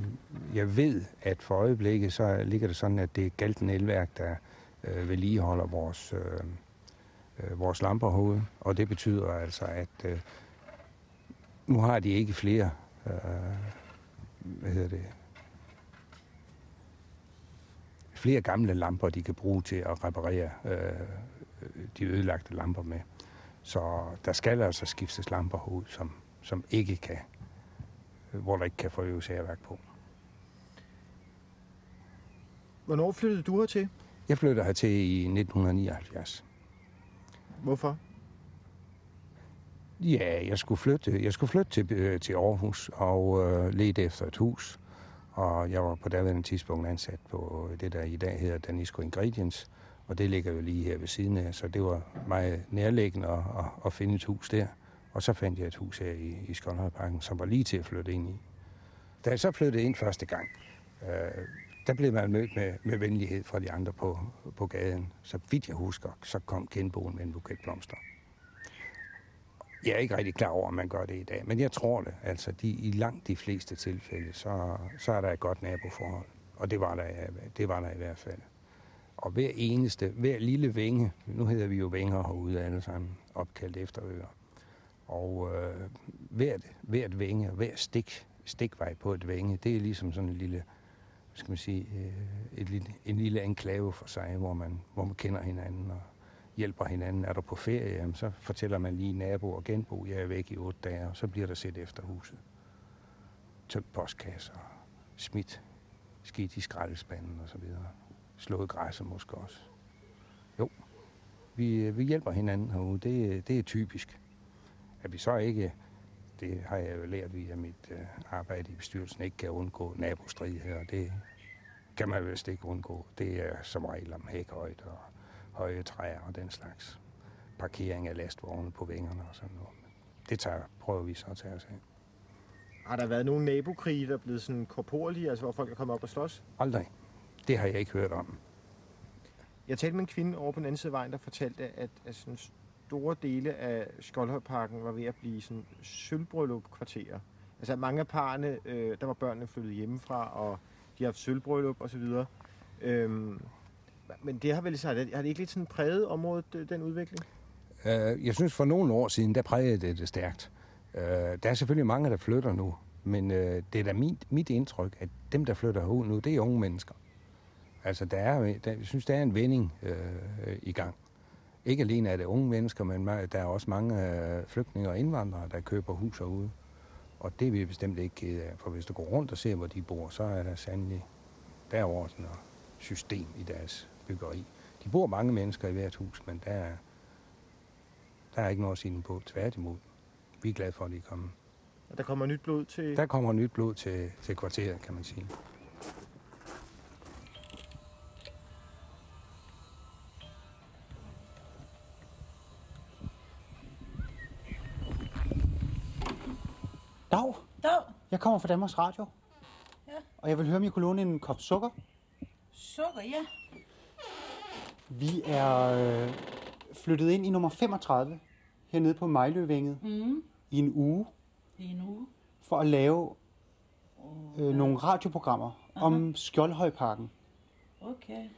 jeg ved, at for øjeblikket så ligger det sådan, at det er Galten Elværk, der øh, vedligeholder vores, øh, øh, vores lamper herude. Og det betyder altså, at øh, nu har de ikke flere, øh, hvad hedder det, flere gamle lamper, de kan bruge til at reparere øh, de ødelagte lamper med. Så der skal altså skiftes lamper ud, som, som ikke kan, hvor der ikke kan forøves herværk på. Hvornår flyttede du her til? Jeg flyttede hertil i 1979. Hvorfor? Ja, jeg skulle flytte, jeg skulle flytte til, øh, til Aarhus og øh, lede efter et hus. Og jeg var på daværende tidspunkt ansat på det, der i dag hedder Danisco Ingredients. Og det ligger jo lige her ved siden af, så det var meget nærliggende at, at, at finde et hus der. Og så fandt jeg et hus her i, i Skoldhøjparken, som var lige til at flytte ind i. Da jeg så flyttede ind første gang, øh, der blev man mødt med, med venlighed fra de andre på, på gaden. Så vidt jeg husker, så kom genboen med en buket blomster. Jeg er ikke rigtig klar over, om man gør det i dag, men jeg tror det. Altså, de, i langt de fleste tilfælde, så, så er der et godt naboforhold. Og det var der, det var der i hvert fald. Og hver eneste, hver lille vinge, nu hedder vi jo vinger herude alle sammen, opkaldt efter øer. Og øh, hvert, hvert vinge, hver stik, stikvej på et vinge, det er ligesom sådan en lille, skal man sige, øh, et lille, en lille enklave for sig, hvor man, hvor man kender hinanden og hjælper hinanden. Er du på ferie, jamen, så fortæller man lige nabo og genbo, jeg er væk i otte dage, og så bliver der set efter huset. Tømt postkasser, smidt skidt i skraldespanden og så videre. Slået græsset måske også. Jo, vi, vi hjælper hinanden herude. Det, det er typisk. At vi så ikke, det har jeg jo lært via mit uh, arbejde i bestyrelsen, ikke kan undgå nabostridigheder. Det kan man vist ikke undgå. Det er som regel om hækhøjde og høje træer og den slags. Parkering af lastvogne på vingerne og sådan noget. Det tager, prøver vi så at tage os af. Har der været nogle nabokrige, der er blevet sådan korporlige, altså hvor folk er kommet op og slås? Aldrig. Det har jeg ikke hørt om. Jeg talte med en kvinde over på den anden side af vejen, der fortalte, at, at sådan store dele af Skoldhøjparken var ved at blive sådan sølvbryllup-kvarterer. Altså mange af parerne, øh, der var børnene flyttet hjemmefra, og de har haft sølvbryllup osv. Øhm, men det har vel så, har det ikke lidt sådan præget området, den udvikling? Uh, jeg synes, for nogle år siden, der prægede det det stærkt. Uh, der er selvfølgelig mange, der flytter nu, men det er da mit, mit indtryk, at dem, der flytter ud nu, det er unge mennesker. Altså, der er, der, jeg synes, der er en vending uh, i gang. Ikke alene er det unge mennesker, men der er også mange uh, flygtninge og indvandrere, der køber hus herude. Og det er vi bestemt ikke kede af, for hvis du går rundt og ser, hvor de bor, så er der sandelig derovre sådan noget system i deres byggeri. De bor mange mennesker i hvert hus, men der er, der er ikke noget at sige dem på. Tværtimod. Vi er glade for, at de er kommet. Og der kommer nyt blod til... Der kommer nyt blod til, til kvarteret, kan man sige. Jeg kommer fra Danmarks Radio. Ja. Og jeg vil høre, om I kunne låne en kop sukker. Sukker, ja. Vi er øh, flyttet ind i nummer 35 hernede på Mejløvænget Mm. i en uge I en uge. for at lave øh, nogle radioprogrammer om Skjoldhøjparken. Okay.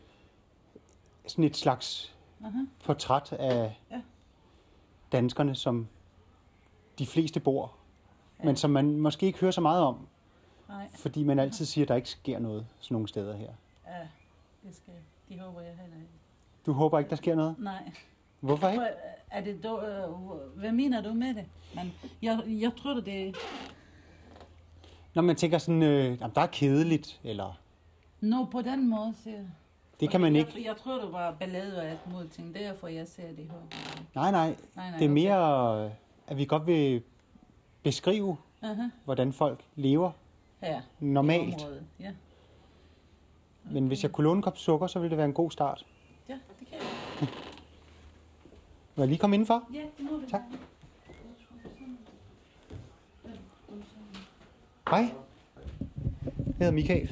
Sådan et slags Aha. portræt af Ja. danskerne, som de fleste bor, men som man måske ikke hører så meget om, Nej. fordi man altid siger, at der ikke sker noget sådan nogle steder her. Ja, det skal De håber jeg heller ikke. Du håber ikke, der sker noget? Nej. Hvorfor ikke? Er det dog, øh, hvad mener du med det? Men jeg, jeg tror, det er... Når man tænker sådan, øh, jamen, der er kedeligt, eller Nå, på den måde, siger det kan man jeg, ikke. Jeg, jeg tror, det var ballade og alt muligt ting. Derfor jeg ser det her. Nej, nej. Nej, nej, Det er okay. mere, øh, at vi godt vil beskrive, Aha. hvordan folk lever Ja. normalt. Ja. Men hvis jeg kunne låne en kop sukker, så ville det være en god start. ja, det kan jeg. Må jeg lige komme indenfor? Ja, det må vi. Tak. Hej. Jeg hedder Michael.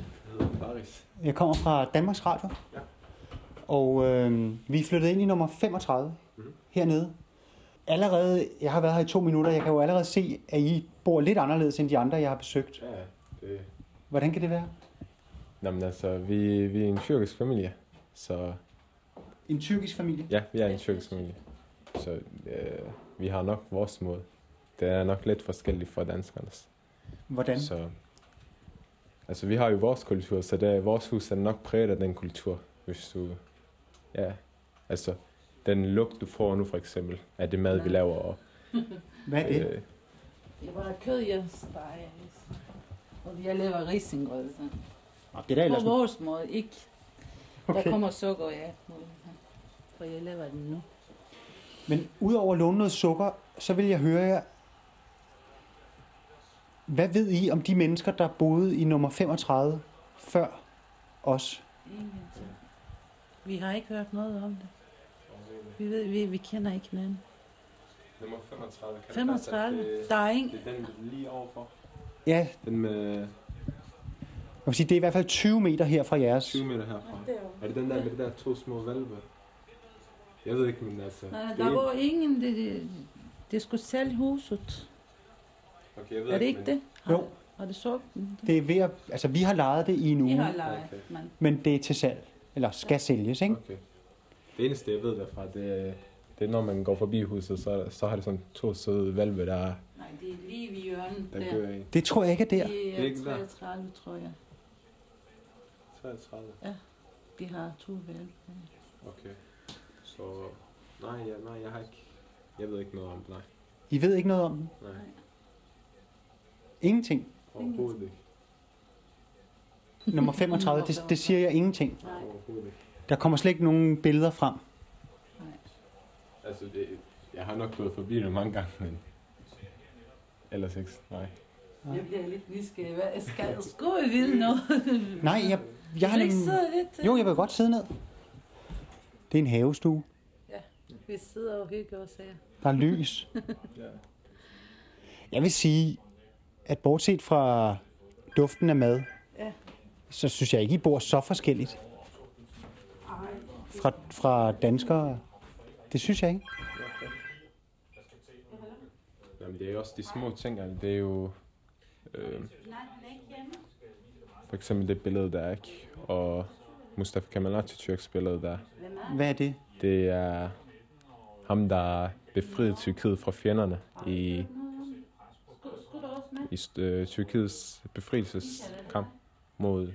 Jeg kommer fra Danmarks Radio. Og øh, vi er flyttet ind i nummer 35 hernede. Allerede, jeg har været her i to minutter, jeg kan jo allerede se, at I bor lidt anderledes end de andre, jeg har besøgt. Ja, det... Hvordan kan det være? Jamen altså, vi, vi er en tyrkisk familie, så... En tyrkisk familie? Ja, vi er en tyrkisk familie. Så øh, vi har nok vores måde. Det er nok lidt forskelligt fra danskernes. Hvordan? Så, altså, vi har jo vores kultur, så det, vores hus er nok præget af den kultur, hvis du... Ja, altså, den lugt, du får nu for eksempel, af det mad, vi laver. Og, Hvad er det? Øh, Det var kød, jeg steger. Og jeg laver risengrød. Så. Nå, det er ellers... På vores måde, ikke. Okay. Der kommer sukker, ja. For jeg laver den nu. Men udover at låne noget sukker, så vil jeg høre jer, hvad ved I om de mennesker, der boede i nummer 35 før os? Ingenting. Vi har ikke hørt noget om det. Vi ved, vi, vi kender ikke hinanden. Nummer 35. Kan 35. Det, Der er ingen- Det er den lige overfor. Ja, Den med jeg vil sige, det er i hvert fald 20 meter her fra jeres. 20 meter herfra. Er det den der med de der to små valve? Jeg ved ikke, men altså... Nej, der er var ingen, det, det, det skulle sælge huset. Okay, jeg ved Er det ikke men- det? Har, Jo. Har det så? Det er ved at, altså vi har lejet det i en Vi uge, har lejet, okay. men men det er til salg, eller skal sælges, ikke? Okay. Det eneste, jeg ved derfra, det er, det er når man går forbi huset, så, så har det sådan to søde valve, der, nej, det er lige ved hjørnet der der. Det tror jeg ikke er der. Det Det er er ikke der. 33, tror jeg. 33. Ja, de har to valg. Okay. Så... Nej, ja, nej, jeg har ikke... Jeg ved ikke noget om det, nej. I ved ikke noget om den? Nej, Ingenting. overhovedet ikke. Nummer 35, det, det siger jeg ingenting. Overhovedet ikke. Der kommer slet ikke nogen billeder frem. Altså, det, jeg har nok gået forbi det mange gange, men... Ellers ikke, nej. Jeg bliver lidt nysgerrig. Hvad skal, skulle vi vide noget? Nej, jeg, jeg har Vil ikke nem- sidde lidt? Jo, jeg vil godt sidde ned. Det er en havestue. Ja, vi sidder og hygger os her. Der er lys. Ja. Jeg vil sige, at bortset fra duften af mad, Ja. så synes jeg ikke, I bor så forskelligt fra, fra danskere. Det synes jeg ikke. Jamen, det er jo også de små ting, altså, det er jo... Øh, for eksempel det billede, der er, ikke? Og Mustafa Kemal Atatürks billede, der Hvad er det? Det er ham, der befriede Tyrkiet fra fjenderne i, i øh, Tyrkiets befrielseskamp mod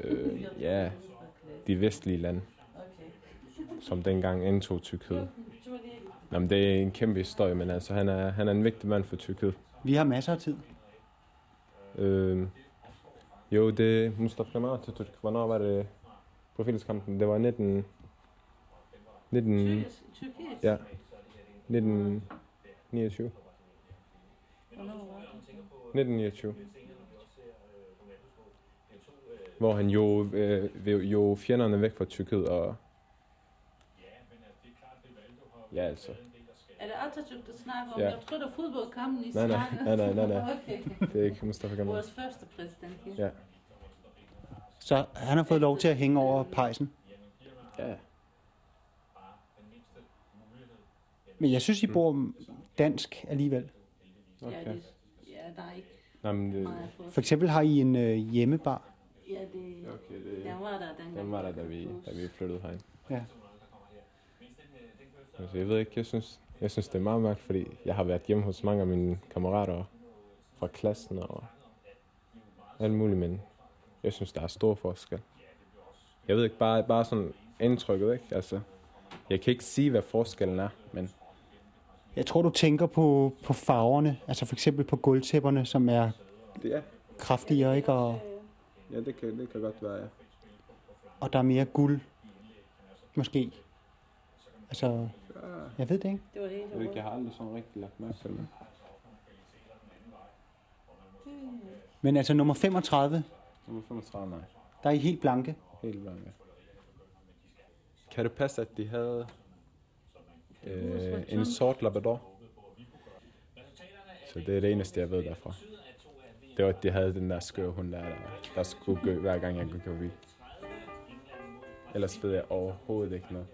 øh, ja, de vestlige lande, som dengang indtog Tyrkiet. Jamen, det er en kæmpe historie, men altså, han er, han er en vigtig mand for Tyrkiet. Vi har masser af tid. Øh, jo, det Mustafa Kemal Atatürk, hvornår var det befrielseskampen? Det var 19... 19... Tyrkiet? Ja. 1929. Hvornår var det? 1929. Hvor han jo, øh, jo fjenderne væk fra Tyrkiet og... Ja, altså. Er det Atatürk, der snakker om? Ja. Jeg tror, det er fodboldkampen, I Nej, nej, snakker. nej, nej, nej, nej. Okay. Det er ikke Mustafa Kemal. Vores første præsident. Ja. Ja. Så han har fået lov til at hænge over pejsen. Ja. Men jeg synes, I bor dansk alligevel. Ja, Okay. det, ja, der er ikke Nå, men det. For eksempel har I en øh, hjemmebar. Ja, det, okay, det, den var der dengang. den var der, da vi, da vi flyttede herind. Ja. Altså, jeg ved ikke, jeg synes, jeg synes, det er meget mærkeligt, fordi jeg har været hjemme hos mange af mine kammerater fra klassen og alt muligt, men jeg synes, der er stor forskel. Jeg ved ikke, bare, bare sådan indtrykket, ikke? Altså, jeg kan ikke sige, hvad forskellen er, men Jeg tror, du tænker på, på farverne. Altså for eksempel på gulvtæpperne, som er er, kraftigere, ikke? Og, ja, det kan, det kan godt være, ja. og der er mere guld. Måske. Altså, jeg ved det ikke. Det var det, Jeg, ved ikke, jeg har aldrig sådan rigtig lagt mærke til det. Men altså nummer 35, Nummer 35, nej. der er I helt blanke. Helt blanke. Kan det passe, at de havde øh, en sort labrador? Så det er det eneste, jeg ved derfra. Det var, at de havde den der skøre hund der, der, der skulle gø, hver gang jeg gik forbi. Ellers ved jeg overhovedet ikke noget.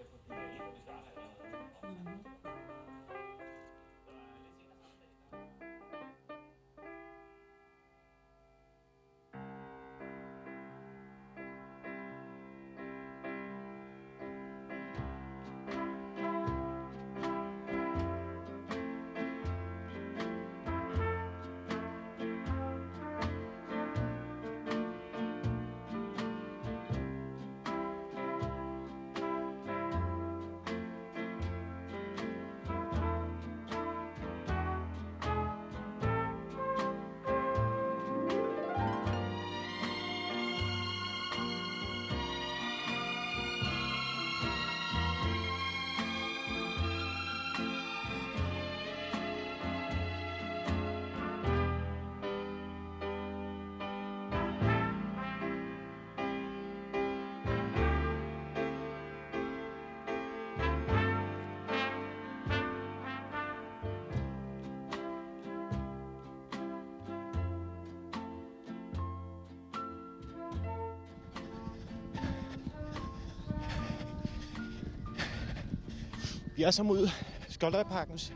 Vi er så mod Skoldøjparkens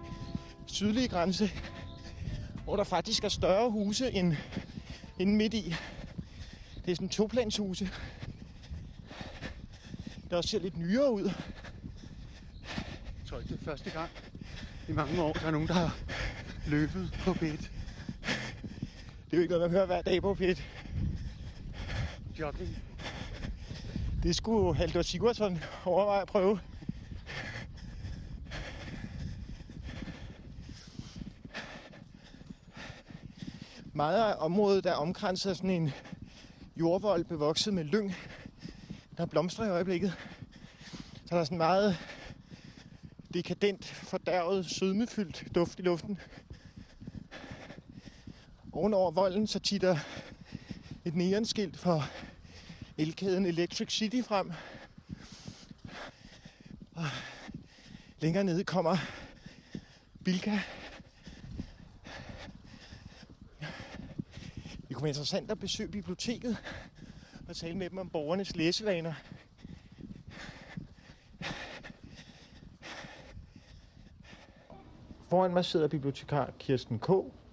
sydlige grænse, hvor der faktisk er større huse end, end midt i. Det er sådan toplanshuse, der også ser lidt nyere ud. Jeg tror ikke, det er første gang i mange år, der er nogen, der har løbet på bed. Det er jo ikke noget, man hører hver dag på pit. Jogging. Det skulle Haldor Sigurdsson overveje at prøve. Meget af området der omkranser sådan en jordvold bevokset med lyng, der blomstrer i øjeblikket. Så der er sådan meget dekadent, fordærvet, sødmefyldt duft i luften. Ovenover volden så titter et neonskilt for elkæden Electric City frem. Og længere nede kommer Bilka. Det kunne være interessant at besøge biblioteket og tale med dem om borgernes læsevaner. Foran mig sidder bibliotekar Kirsten K.,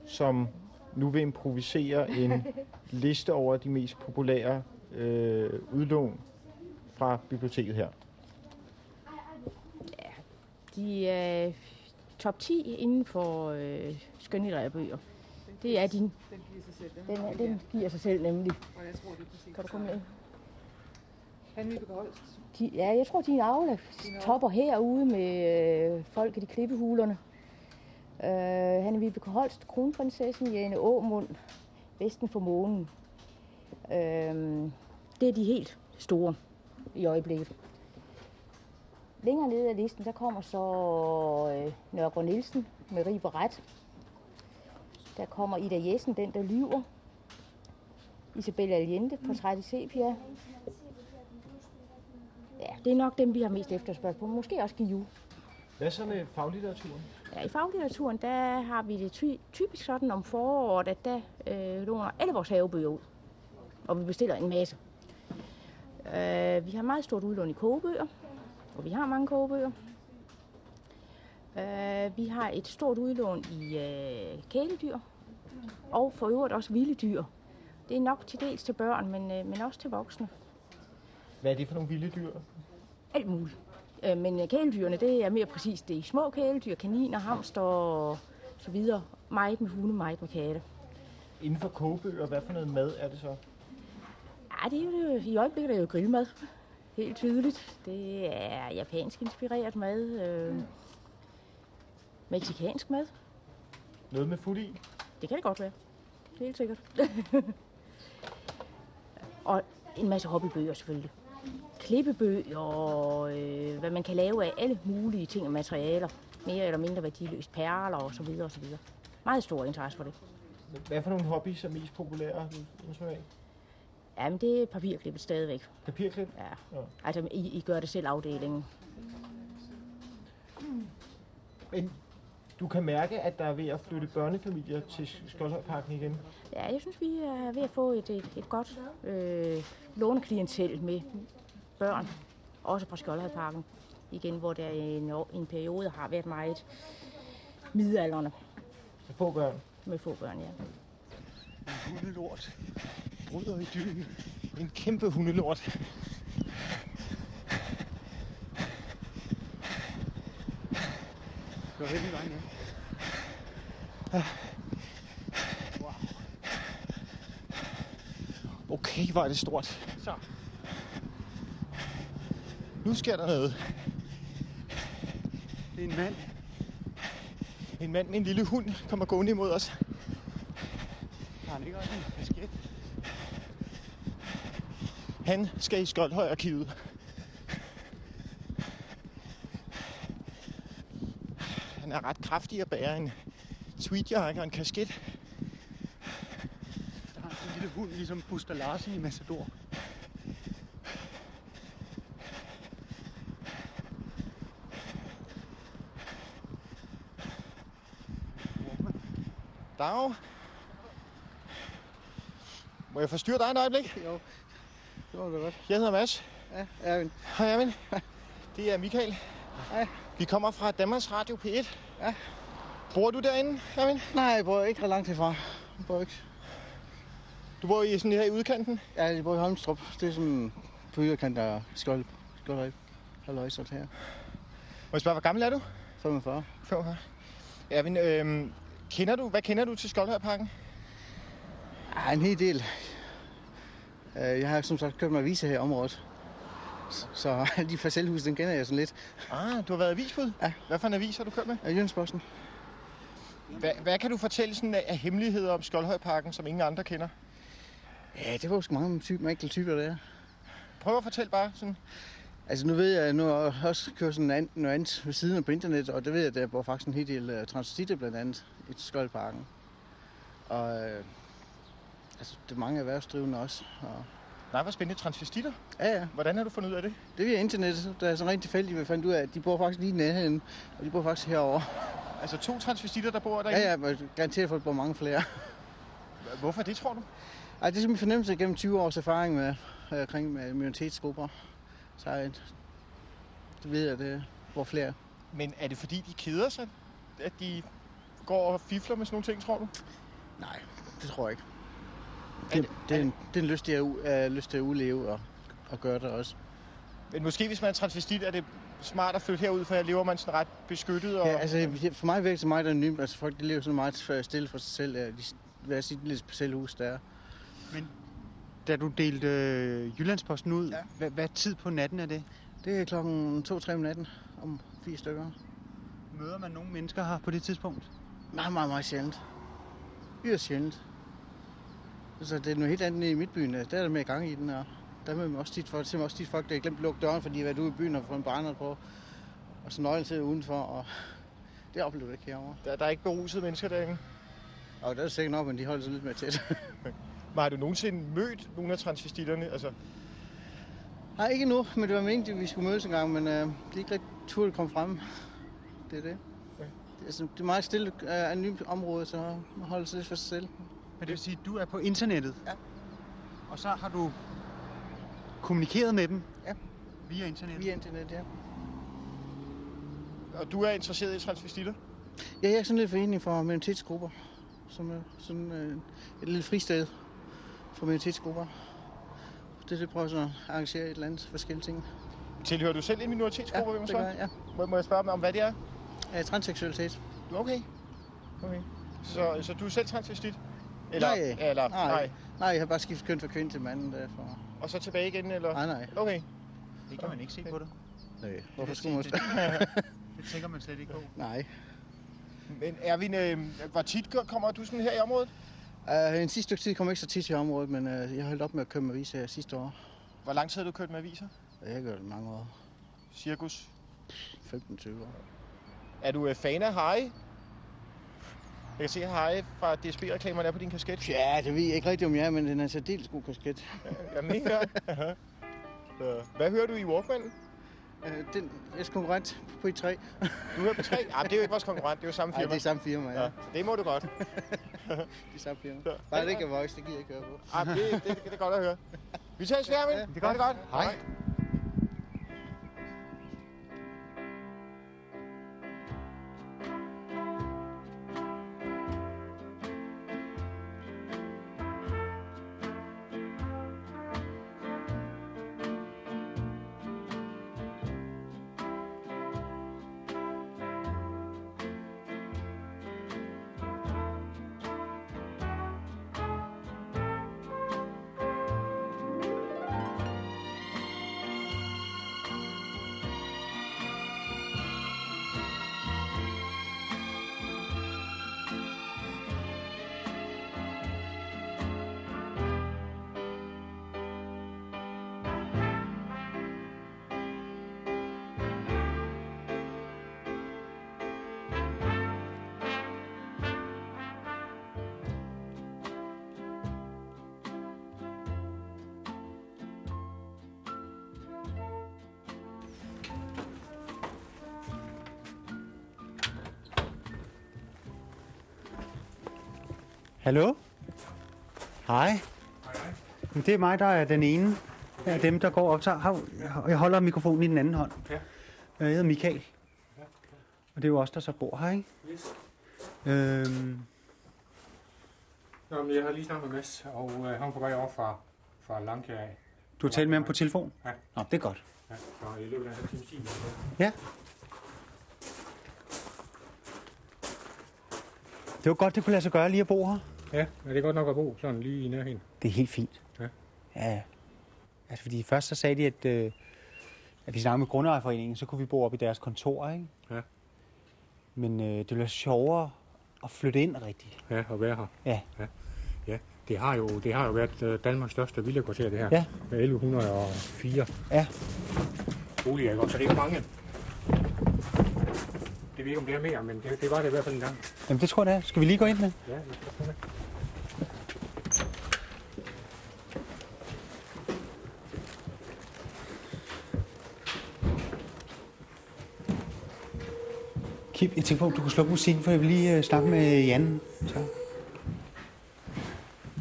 som nu vil improvisere en liste over de mest populære øh, udlån fra biblioteket her. De er top 10 inden for øh, skønlitterære bøger. Det er din. Den giver sig selv. Den, er- den giver sig selv nemlig. Og jeg tror, det er præcis. Kan du komme med? Han Holst. De, ja, jeg tror, din Aula topper herude med øh, folk i de klippehulerne. Øh, han er Vibeke Holst, kronprinsessen, Jane Åmund, Vesten for månen. Øh, det er de helt store i øjeblikket. Længere nede af listen, der kommer så øh, Nørgaard Nielsen med Rib og Ret. Der kommer Ida Jessen, den der lyver. Isabella Allende, portræt i sepia. Ja, det er nok dem, vi har mest efterspørgsel på. Måske også Giu. Hvad så med faglitteraturen? Ja, I faglitteraturen, der har vi det ty- typisk sådan om foråret, at der øh, låner alle vores havebøger ud. Og vi bestiller en masse. Øh, vi har meget stort udlån i kogebøger, og vi har mange kogebøger. Øh, vi har et stort udlån i øh, kæledyr, og for øvrigt også vilde dyr. Det er nok til dels til børn, men, øh, men også til voksne. Hvad er det for nogle vilde dyr? Alt muligt. Øh, Men øh, kæledyrene, det er mere præcist. Det er små kæledyr, kaniner, hamster og så videre. Meget med hunde, meget med katte. Inden for kogebøger, hvad for noget mad er det så? Ja, det er jo, i øjeblikket er det jo grillmad. Helt tydeligt. Det er japansk inspireret mad. Øh, meksikansk mad. Noget med fod i? Det kan det godt være. Helt sikkert. og en masse hobbybøger selvfølgelig. Klippebøger og øh, hvad man kan lave af alle mulige ting og materialer. Mere eller mindre værdiløst. Perler og så videre og så videre. Meget stor interesse for det. Hvad for nogle hobbies er mest populære? Jamen, det er papirklippet stadigvæk. Papirklip? Ja. Ja. Altså, I, I gør det selv afdelingen. Men du kan mærke, at der er ved at flytte børnefamilier til Skoldhøjparken igen. Ja, jeg synes, vi er ved at få et, et, et godt øh, låneklientel med børn, også fra Skjoldhøjparken. Igen, hvor der i en, en periode har været meget midalderne. Med få børn? Med få børn, ja. En hundelort bryder i dyen. En kæmpe hundelort. Gå hen i vejen, ja. Okay, hvor er det stort. Så. Nu sker der noget. Det er en mand. En mand med en lille hund kommer gående imod os. Har han ikke også en kasket? Han skal i Skoldhøj-arkivet. Han er ret kraftig at bære en tweedjakke og en kasket. Der har en lille hund, ligesom Buster Larsen i Massador. Dag. Må jeg forstyrre dig et øjeblik? Jo, det var da godt. Jeg hedder Mads. Ja, Erwin. Hej Erwin. Det er Michael. Hej. Vi kommer fra Danmarks Radio P1. Ja. Bor du derinde, Erwin? Nej, jeg bor ikke ret langt herfra. Jeg bor ikke. Du bor i sådan her i udkanten? Ja, jeg bor i Holmstrup. Det er sådan på yderkanten af Skjold. Skjold Halløjsert her. Må jeg spørge, hvor gammel er du? 45. 45. Erwin, øhm, kender du, hvad kender du til Skoldhøjparken? Ja, en hel del. Øh, Jeg har som sagt købt mig aviser her i området. Så- de parcelhus, den kender jeg sådan lidt. Ah, du har været avisbud? Ja. Hvad for en avis har du kørt med? Ja, Jyllandsposten. Hvad, hvad kan du fortælle sådan af af hemmeligheder om Skoldhøjparken, som ingen andre kender? Ja, det var jo sgu mange typer, enkelte typer, der er. Prøv at fortælle bare sådan. Altså nu ved jeg, nu har jeg også kørt sådan an- noget andet ved siden af på internet, og det ved jeg, at der bor faktisk en hel del uh, transititter blandt andet i Skoldparken. Og uh, altså, det er mange erhvervsdrivende også. Og... Nej, hvor spændende. Transvestitter? Ja, ja. Hvordan har du fundet ud af det? Det er via internet. Der er sådan rent tilfældigt, vi fandt ud af, at de bor faktisk lige nærheden, og de bor faktisk herovre. Altså to transvestitter, der bor Ja, derinde? ja, men garanteret for, at der bor mange flere. Hvorfor det, tror du? Ej, det er simpelthen fornemmelse gennem 20 års erfaring med, øh, omkring med minoritetsgrupper. Så jeg, det ved jeg, det hvor flere. Men er det fordi, de keder sig, at de går og fifler med sådan nogle ting, tror du? Nej, det tror jeg ikke. Det, det, er, en, det er en lyst til at, uh, lyst til at udleve og, og gøre det også. Men måske hvis man er transvestit, er det smart at flytte herud, for her lever man sådan ret beskyttet. Og... Ja, altså, for mig virker det meget anonymt. Altså, folk de lever sådan meget stille for sig selv. De, jeg sige, lidt specielle hus, der er. Men da du delte øh, Jyllandsposten ud, ja. hvad, hvad tid på natten er det? Det er klokken 2-3 om natten, om fire stykker. Møder man nogle mennesker her på det tidspunkt? Meget, meget, meget sjældent. Yderst sjældent. Så det er noget helt andet i midtbyen. Der er der mere gang i den, og der er man også tit, folk, også tit folk, der har glemt at lukke døren, fordi de har været ude i byen og fået en brænder på. Og så nøglen sidder udenfor, og det oplever jeg ikke herovre. Der, der er ikke berusede mennesker derinde? Og der er sikkert nok, men de holder sig lidt mere tæt. Men har du nogensinde mødt nogle af transvestitterne? Altså, Nej, ikke nu, men det var meningen, at vi skulle mødes en gang, men øh, det er ikke rigtig tur, at komme frem. Det er det. Det er, sådan, det er meget stille øh, anonymt område, så man holder sig lidt for sig selv. Men det vil sige, at du er på internettet? Ja. Og så har du kommunikeret med dem? Ja. Via internet? Via internet, ja. og du er interesseret i transvestitter? Ja, jeg er sådan lidt forening for minoritetsgrupper, som er sådan øh, et lille fristed for minoritetsgrupper. Det er det, prøver sådan at arrangere et eller andet forskellige ting. Tilhører du selv en minoritetsgruppe? Ja, det gør spørge? jeg, Må, må jeg spørge dem om, hvad det er? Ja, transseksualitet. Okay. okay. Så, så du er selv transvestit? Nej, eller, nej, nej. nej, jeg har bare skiftet køn fra kvinde til manden derfor. Og så tilbage igen, eller? Nej, nej. Okay. Det kan man ikke se på dig. Nej, hvorfor Det- skulle man... det- Det tænker man slet ikke på. nej. Men Erwin, øh, hvor tit kommer du sådan her i området? Uh, en sidste stykke tid kom jeg ikke så tit i området, men uh, jeg har holdt op med at købe med aviser her sidste år. Hvor lang tid har du kørt med aviser? Jeg har gjort det mange år. Cirkus? 15-20 år. Er du øh, fan af Harry? Jeg kan se, Harry fra DSB-reklamerne er på din kasket. Ja, det ved jeg ikke rigtig, om jeg er, men den er en særdeles god kasket. Jeg mener. Så, Hvad hører du i Walkman? Uh, den er konkurrent på I3. Du hører på 3? Ah, det er jo ikke vores konkurrent, det er jo samme firma. det er samme firma, ja. ja. Det må du godt. Det er samme firma. Bare det ikke er Voice, det gider jeg ikke høre på. Ah, det, det, det, det er godt at høre. Vi tager en Erwin. Ja, Det er godt. Hej. Hej. Men Det er mig, der er den ene af dem, der går og optager. Hav, Jeg holder mikrofonen i den anden hånd. Ja. Jeg hedder Michael. Og det er jo os, der så bor her, ikke? Yes. Øhm, Nå, men jeg har lige snakket med Mads, og øh, han er på vej over fra, fra Langkær af. du har talt med ham på telefon? Ja. Nå, det er godt. Ja, så i løbet af en halv time. Ja. Det var godt, det kunne lade sig gøre lige at bo her. Ja, men det er godt nok at bo sådan lige i nærheden. Det er helt fint. Ja. Ja. Altså, fordi først så sagde de, at, øh, at vi snakkede med Grundejerforeningen, så kunne vi bo op i deres kontor, ikke? Ja. Men øh, det ville være sjovere at flytte ind rigtigt. Ja, og være her. Ja. ja. Ja, det har jo, det har jo været øh, Danmarks største villakvarter, det her. Ja. Med 1104 Ja. boliger, ikke? Og så det er jo mange. Det ved ikke, om det er mere, men det, det var det i hvert fald en gang. Jamen, det tror jeg, det er. Skal vi lige gå ind med? Ja, vi skal prøve Kim, jeg tænker på, om du kunne slukke musikken, for jeg vil lige øh, snakke med Jan. Så.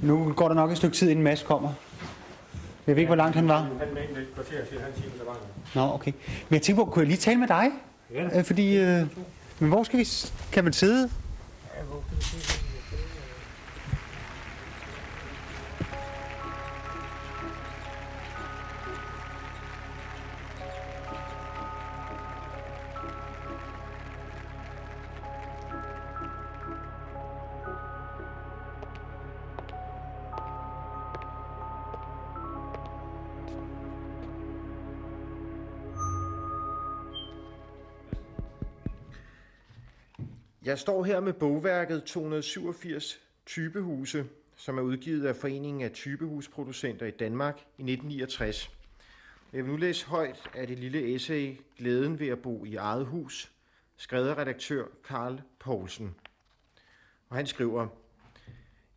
Nu går der nok et stykke tid, inden Mads kommer. Jeg ved ikke, hvor langt han var. Han mente et kvarter til han time, der var Nå, okay. Men jeg tænker på, kunne jeg lige tale med dig? Ja. Øh, fordi, øh, men hvor skal vi, kan man sidde? Jeg står her med bogværket 287 typehuse, som er udgivet af Foreningen af Typehusproducenter i Danmark i 1969. Jeg vil nu læse højt af det lille essay Glæden ved at bo i eget hus, skrevet af redaktør Karl Poulsen. Og han skriver,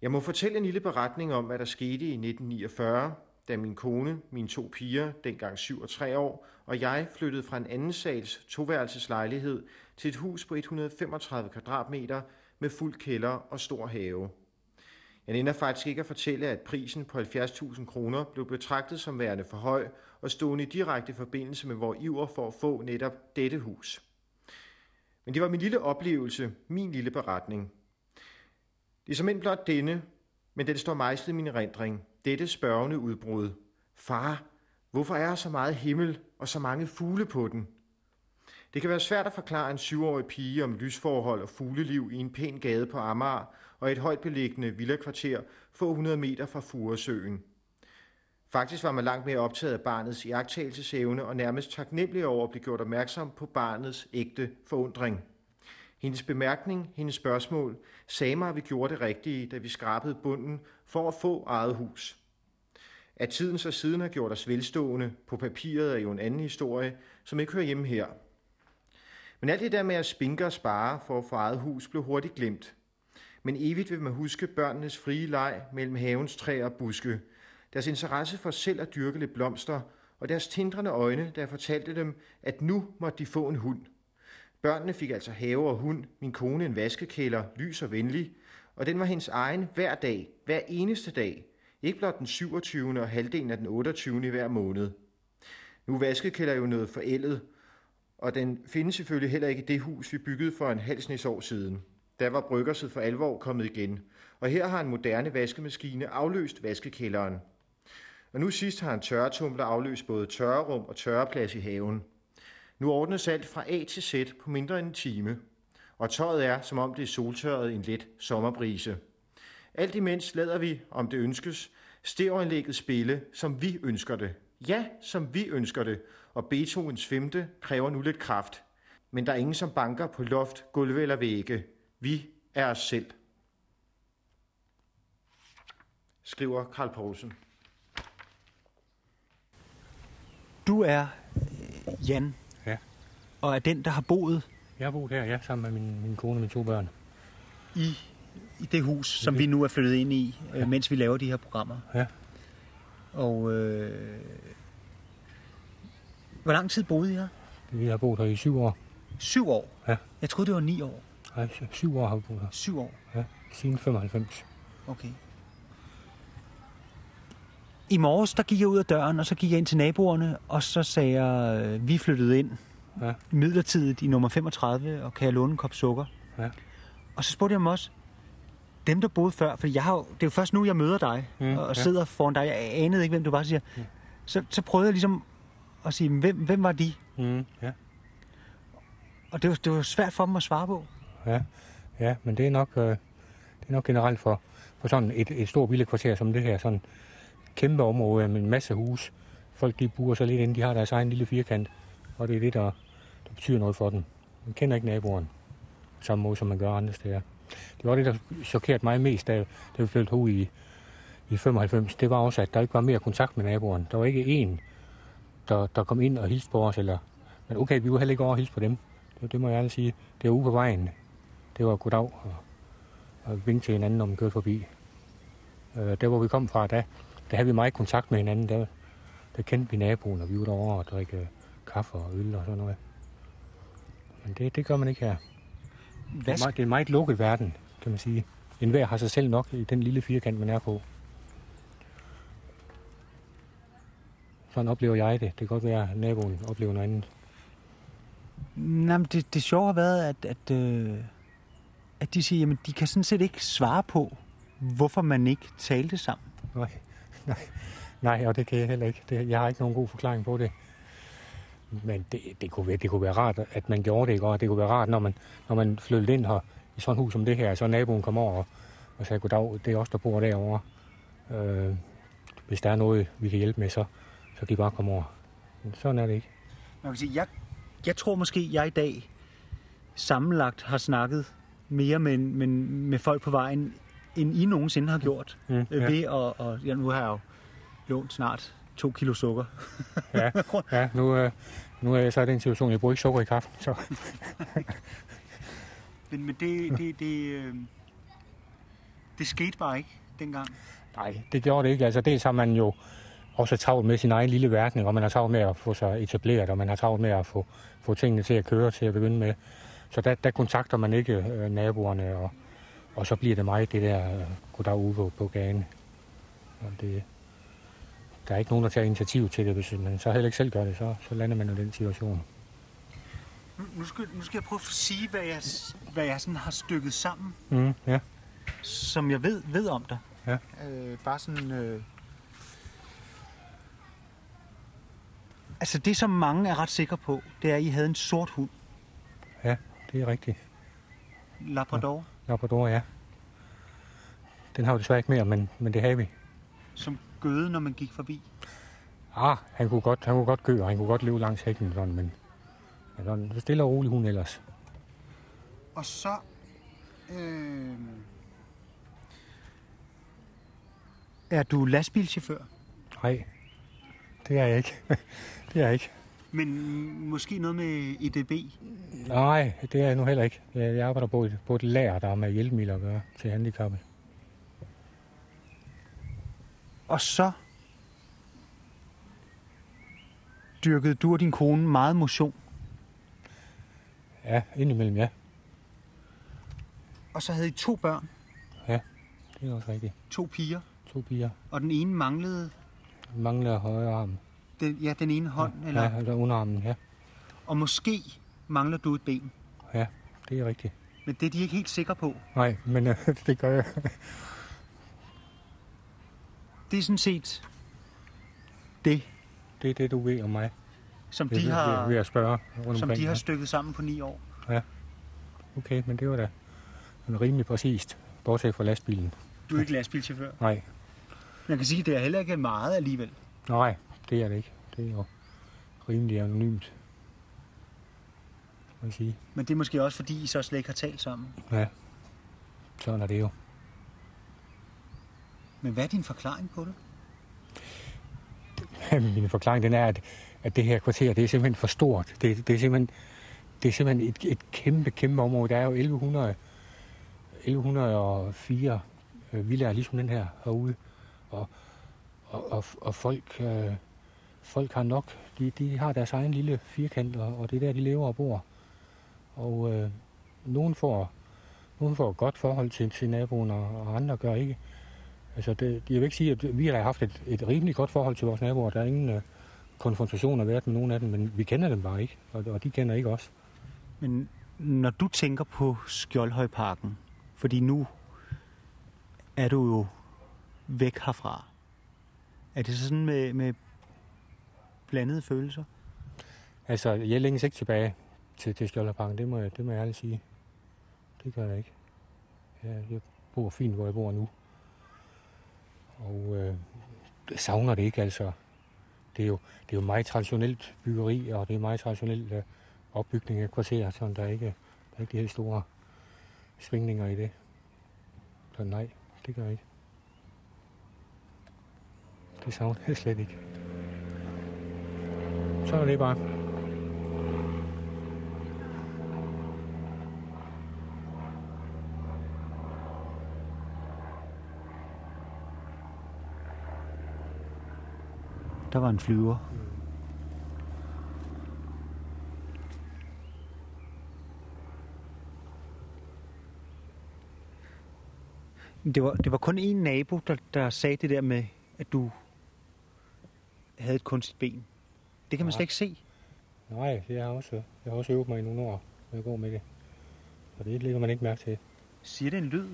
Jeg må fortælle en lille beretning om, hvad der skete i 1949, da min kone, mine to piger, dengang 7 og 3 år, og jeg flyttede fra en anden sals toværelseslejlighed til et hus på 135 kvadratmeter med fuld kælder og stor have. Jeg ender faktisk ikke at fortælle, at prisen på 70.000 kroner blev betragtet som værende for høj og stående i direkte forbindelse med vores iver for at få netop dette hus. Men det var min lille oplevelse, min lille beretning. Det er som blot denne, men den står mejslet i min erindring. Dette spørgende udbrud. Far, hvorfor er der så meget himmel og så mange fugle på den? Det kan være svært at forklare en syvårig pige om lysforhold og fugleliv i en pæn gade på Amager og et højt beliggende villakvarter få 100 meter fra Furesøen. Faktisk var man langt mere optaget af barnets iagtagelsesevne og nærmest taknemmelig over at blive gjort opmærksom på barnets ægte forundring. Hendes bemærkning, hendes spørgsmål, sagde mig, at vi gjorde det rigtige, da vi skrabede bunden for at få eget hus. At tiden så siden har gjort os velstående på papiret er jo en anden historie, som ikke hører hjemme her. Men alt det der med at spinke og spare for at få eget hus blev hurtigt glemt. Men evigt vil man huske børnenes frie leg mellem havens træer og buske, deres interesse for selv at dyrke lidt blomster, og deres tindrende øjne, der fortalte dem, at nu måtte de få en hund. Børnene fik altså have og hund, min kone en vaskekælder, lys og venlig, og den var hendes egen hver dag, hver eneste dag. Ikke blot den 27. og halvdelen af den 28. i hver måned. Nu vaskekælder jo noget forældet, og den findes selvfølgelig heller ikke i det hus, vi byggede for en halv snes år siden. Der var bryggerset for alvor kommet igen, og her har en moderne vaskemaskine afløst vaskekælderen. Og nu sidst har en tørretumbler afløst både tørrerum og tørreplads i haven. Nu ordnes alt fra A til Z på mindre end en time, og tøjet er, som om det er soltørret i en let sommerbrise. Alt imens lader vi, om det ønskes, stereoanlægget spille, som vi ønsker det. Ja, som vi ønsker det, og Beethovens femte kræver nu lidt kraft. Men der er ingen, som banker på loft, gulve eller vægge. Vi er os selv. Skriver Karl Poulsen. Du er øh, Jan. Og er den, der har boet Jeg har boet her, ja, sammen med min, min kone og mine to børn. i, i det hus, som vi nu er flyttet ind i, ja. mens vi laver de her programmer. Ja. Og øh, hvor lang tid boede I her? Vi har boet her i syv år. Syv år? Ja. Jeg troede, det var ni år. Nej, syv år har vi boet her. Syv år? Ja, siden 95. Okay. I morges, der gik jeg ud af døren, og så gik jeg ind til naboerne, og så sagde jeg, øh, vi flyttet ind. Ja. midlertidigt i nummer 35, og kan jeg låne en kop sukker? Ja. Og så spurgte jeg dem også, dem der boede før, for jeg har, jo- det er jo først nu, jeg møder dig, Mm, og, og ja. sidder foran dig, jeg anede ikke, hvem du var, så siger, Mm. så, så prøvede jeg ligesom at sige, hvem, hvem var de? Mm, ja. Og det var, det var svært for dem at svare på. Ja, ja men det er nok, øh, det er nok generelt for, for sådan et, et stort villekvarter som det her. Sådan kæmpe område med en masse hus. Folk de bor så lidt inde, de har deres egen lille firkant. Og det er det, der, der betyder noget for den. Man kender ikke naboen på samme måde, som man gør andre steder. Det var det, der chokerede mig mest, da, da vi flyttede ud i, i 95. Det var også, at der ikke var mere kontakt med naboen. Der var ikke en, der, der kom ind og hilste på os. Eller, men okay, vi var heller ikke over og hilse på dem. Det, det må jeg ærligt sige. Det var ude på vejen. Det var goddag og, og vinke til hinanden, når man kørte forbi. Øh, der, hvor vi kom fra, der, der havde vi meget kontakt med hinanden. Der, der kendte vi naboen, og vi var derovre og drikke kaffe og øl og sådan noget. Men det, det gør man ikke her. Det Hvad er, meget, det er en meget lukket verden, kan man sige. En hver har sig selv nok i den lille firkant, man er på. Sådan oplever jeg det. Det kan godt være, at naboen oplever noget andet. Nej, men det, det sjove har været, at, at, øh, at de siger, jamen de kan sådan set ikke svare på, hvorfor man ikke talte sammen. Nej, nej, nej, og det kan jeg heller ikke. Det, jeg har ikke nogen god forklaring på det. Men det, det, kunne være, det kunne være rart, at man gjorde det, ikke? og det kunne være rart, når man, når man flyttede ind her i sådan et hus som det her, så naboen kom over og, og sagde, goddag, det er os, der bor derovre. Øh, hvis der er noget, vi kan hjælpe med, så, så kan I bare komme over. Men sådan er det ikke. Man kan sige, jeg, jeg tror måske, jeg i dag sammenlagt har snakket mere med, med, med folk på vejen, end I nogensinde har gjort. Mm, øh, ja. Ved at, og, ja, nu har jeg jo lånt snart to kilo sukker. Ja, ja nu, øh, nu er jeg så i den situation, jeg bruger ikke sukker i kaffen. Så. Men, men det, det, det, øh, det skete bare ikke dengang. Nej, det gjorde det ikke. Altså dels har man jo også travlt med sin egen lille verden, og man har travlt med at få sig etableret, og man har travlt med at få, få tingene til at køre til at begynde med. Så der, der kontakter man ikke øh, naboerne, og, og så bliver det meget det der øh, goddag ude på, på gaden. Og det, der er ikke nogen, der tager initiativ til det, hvis man så heller ikke selv gør det, så, så lander man i den situation. Nu- skal, nu skal jeg prøve at sige, hvad jeg, hvad jeg sådan har stykket sammen, Mm, ja, som jeg ved, ved om dig. ja. Øh, bare sådan... Øh... Altså det, som mange er ret sikre på, det er, at I havde en sort hund. Ja, det er rigtigt. Labrador, Labrador, ja. Den har vi desværre ikke mere, men, men det har vi. som gøde, når man gik forbi. Ah, han kunne godt, han kunne godt gø, og han kunne godt leve langs hækken, sådan, men, men sådan, stille og rolig hun ellers. Og så... Øh... Er du lastbilchauffør? Nej, det er jeg ikke. det er jeg ikke. Men måske noget med EDB? Nej, det er jeg nu heller ikke. Jeg, jeg arbejder på et, på et lager, der har med hjælpemidler at gøre til handicappede. Og så dyrkede du og din kone meget motion. Ja, indimellem, ja. Og så havde I to børn, Ja, det er også rigtigt. to piger, To piger. og den ene manglede Mangler højre arm. den, ja, den ene hånd, ja, eller, Ja, eller underarmen, ja. og måske mangler du et ben. Ja, det er rigtigt. Men det er de ikke helt sikre på. Nej, men øh, det gør jeg. Det er sådan set det, Det er det, du ved om mig. som de ved- har, ved, at spørge rundt som omkring. de har stykket sammen på ni år. Ja. Okay, men det var da en rimelig præcist, bortset fra lastbilen. Du er ikke lastbilchauffør. Nej, Man kan sige, at det er heller ikke meget alligevel. nej, det er det ikke. Det er jo rimelig anonymt. Må jeg sige. Men det er måske også, fordi I så slet ikke har talt sammen. Ja, sådan er det jo. Men hvad er din forklaring på det? Min forklaring den er, at, at det her kvarter, det er simpelthen for stort. Det, det er simpelthen, det er simpelthen et, et kæmpe, kæmpe område. Der er jo 1100, 1104 øh, villaer, ligesom den her herude. Og, og, og, og folk, øh, folk har nok, de, de har deres egen lille firkant, og, og det er der, de lever og bor. Og øh, nogen, får, nogen får et godt forhold til, til naboen, og, og andre gør ikke. Altså, det, jeg vil ikke sige, at vi har haft et, et rimelig godt forhold til vores naboer. Der er ingen øh, konfrontationer været med nogle af dem, men vi kender dem bare ikke, og, og de kender ikke os. Men når du tænker på Skjoldhøjparken, fordi nu er du jo væk herfra, er det så sådan med, med blandede følelser? Altså, jeg længes ikke tilbage til, til Skjoldhøjparken, det må, jeg, det må jeg ærligt sige. Det gør jeg ikke. Jeg, jeg bor fint, hvor jeg bor nu. Og øh, savner det ikke, altså. Det er, jo, det er jo meget traditionelt byggeri, og det er meget traditionelt øh, opbygning af kvarterer, så der er ikke, der er ikke de helt store svingninger i det. Så nej, det gør jeg ikke. Det savner jeg slet ikke. Så er det bare. Der var en flyver. Det var, det var kun en nabo, der, der sagde det der med, at du havde et kunstigt ben. Det kan man Nej. slet ikke se. Nej, det har jeg også, jeg har også øvet mig i nogle år, når jeg går med det. Og det lægger man ikke mærke til. Siger det en lyd,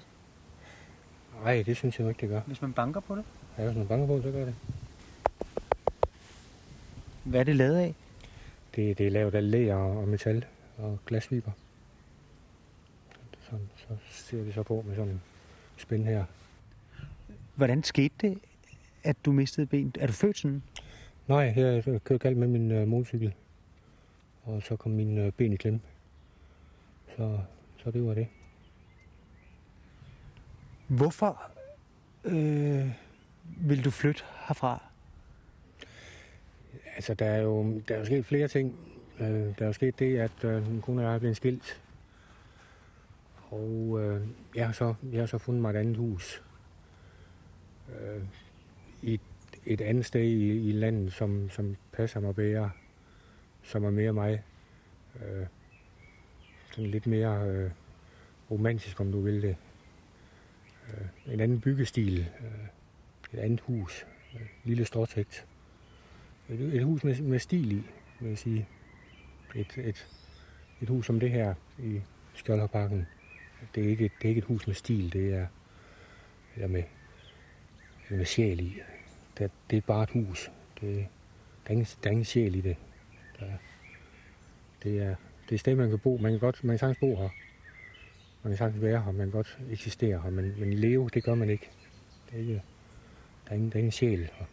Nej, det synes jeg ikke, det gør. hvis man banker på det? Ja, hvis man er bange på det, så gør det. Hvad er det lavet af? Det, det er lavet af læger og metal og glasfiber. Så, så ser det så på med sådan en spænd her. Hvordan skete det, at du mistede ben? Er du født sådan? Nej, jeg kørte galt med min øh, motorcykel. Og så kom min øh, ben i klemme. Så, så det var det. Hvorfor øh, vil du flytte herfra? Altså, der er jo, der er jo sket flere ting. Øh, der er jo sket det, at øh, min kone og jeg er blevet skilt. Og øh, jeg, har så, jeg har så fundet mig et andet hus. Øh, i et, et andet sted i, i landet, som, som passer mig bedre. Som er mere mig. Øh, sådan lidt mere øh, romantisk, om du vil det. Øh, en anden byggestil. Øh, et andet hus. Øh, lille stråtægt. Et, et hus med, med stil i, vil jeg sige. Et, et, et hus som det her i Skjoldhøjparken. Det er, ikke, et- det er ikke et hus med stil, det er eller med, eller med sjæl i. Det, det er bare et hus. Det, der, er ingen, der er ingen sjæl i det. Der, det, er, det er et sted, man kan bo. Man kan, godt, man kan sagtens bo her. Man kan sagtens være her. Man kan godt eksistere her. Men, men leve, det gør man ikke. Det er ikke der, er ingen, der er ingen sjæl her.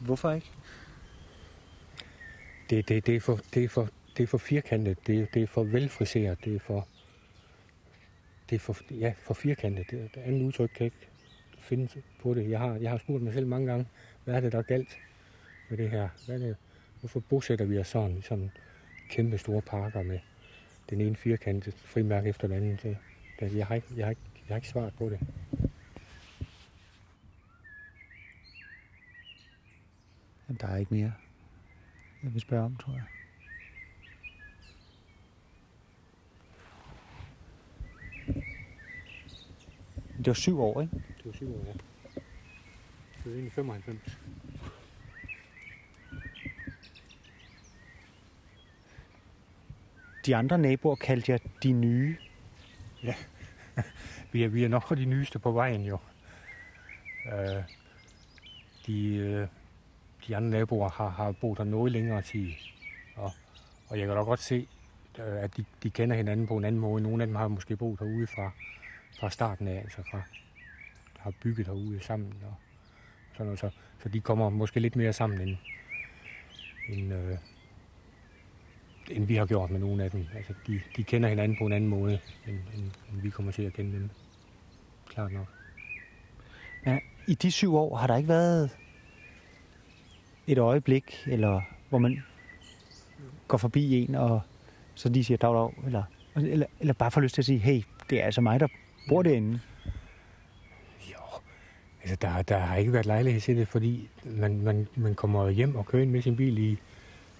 Hvorfor ikke? det, det, det, er for, det, er for, det er for firkantet, det, det er for velfriseret, det er for, det er for, ja, for firkantet. Det, det andet udtryk kan ikke finde på det. Jeg har, jeg har spurgt mig selv mange gange, hvad er det, der er galt med det her? Hvad er det, hvorfor bosætter vi os sådan i sådan kæmpe store parker med den ene firkantede frimærke efter den anden? Det, det, jeg, har ikke, jeg, har ikke, jeg har ikke svaret på det. Jamen, der er ikke mere, jeg vil spørge om, tror jeg. Det var syv år, ikke? Det var syv år, ja. Det var egentlig 95. De andre naboer kaldte jeg de nye. Ja, vi er, vi er nok de nyeste på vejen jo. Øh, de, øh, de andre naboer har, har boet der noget længere tid. Og, og jeg kan da godt se, øh, at de, de kender hinanden på en anden måde. Nogle af dem har måske boet herude fra, fra starten af, altså fra, har bygget herude sammen. Og sådan noget. Så, så de kommer måske lidt mere sammen, end, end, øh, end vi har gjort med nogle af dem. Altså, de, de kender hinanden på en anden måde, end, end, end vi kommer til at kende dem. Klart nok. Ja, i de syv år har der ikke været et øjeblik, eller hvor man går forbi en, og så de siger dag, dag, eller, eller, eller bare får lyst til at sige, hey, det er altså mig, der bor derinde. Altså, der, der har ikke været lejlighed til det, fordi man, man, man kommer hjem og kører ind med sin bil i,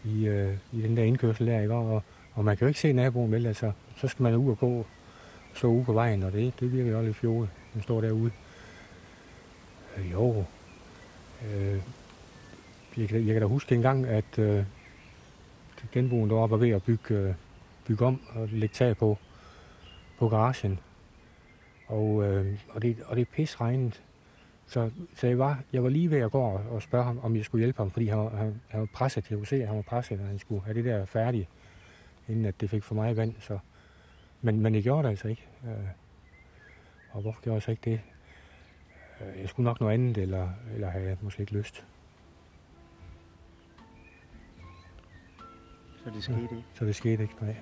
i, øh, i den der indkørsel der, ikke? Og, og man kan jo ikke se naboen, vel? Altså, så skal man ud og gå stå ude på vejen, og det, det virker jo lidt fjollet, man står derude. Øh, jo, øh, jeg, kan, jeg kan da huske en gang, at øh, genboen deroppe var ved at bygge, øh, bygge om og lægge tag på, på garagen. Og, øh, og, det, og det er pis regnet. Så, så jeg, var, jeg var lige ved at gå og, og spørge ham, om jeg skulle hjælpe ham, fordi han, han, han var presset. Jeg kunne se, at han var presset, og han skulle have det der færdigt, inden at det fik for meget vand. Så. Men, men jeg gjorde det altså ikke. Øh, og hvorfor gjorde jeg så ikke det? Øh, jeg skulle nok noget andet, eller, eller havde jeg måske ikke lyst. Så det skete ikke. Så det skete ikke, nej.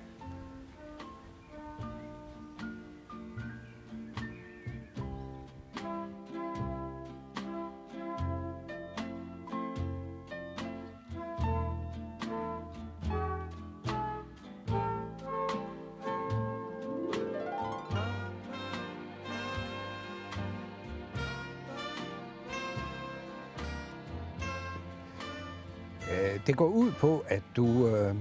Går ud på, at du, øh,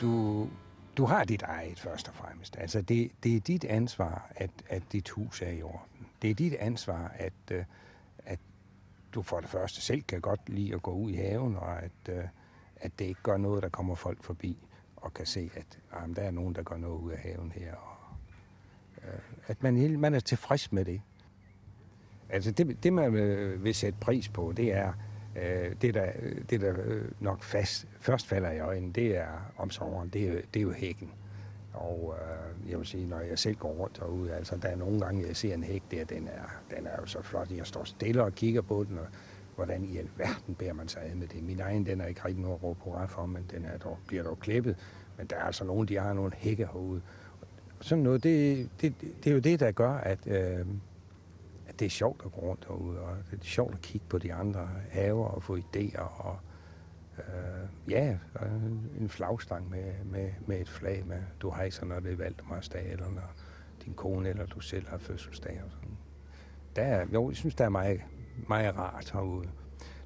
du, du har dit eget først og fremmest. Altså det, det er dit ansvar, at, at dit hus er i orden. Det er dit ansvar, at, øh, at du for det første selv kan godt lide at gå ud i haven, og at, øh, at det ikke gør noget, der kommer folk forbi og kan se, at ah, jamen, der er nogen, der gør noget ud af haven her. Og, øh, at man, man er tilfreds med det. Altså det, det man vil sætte pris på, det er, øh, det der, det der øh, nok fast, først falder i øjnene, det er om sommeren, det er, det er jo hækken. Og øh, jeg vil sige, når jeg selv går rundt derude, altså der er nogle gange, jeg ser en hæk der, den er, den er jo så flot. Jeg står stille og kigger på den, og hvordan i alverden bærer man sig ad med det. Min egen, den er ikke rigtig noget at råbe hurra for, men den er dog, bliver dog klippet. Men der er altså nogen, de har nogle hække herude. Sådan noget, det, det, det er jo det, der gør, at, øh, at det er sjovt at gå rundt derude, og det er sjovt at kigge på de andre haver og få idéer. Og, øh, ja, en flagstang med, med, med et flag, med, du hejser, når det er Valdemarsdag, eller når din kone eller du selv har fødselsdag. Og sådan. Der er, jo, jeg synes, der er meget, meget rart herude.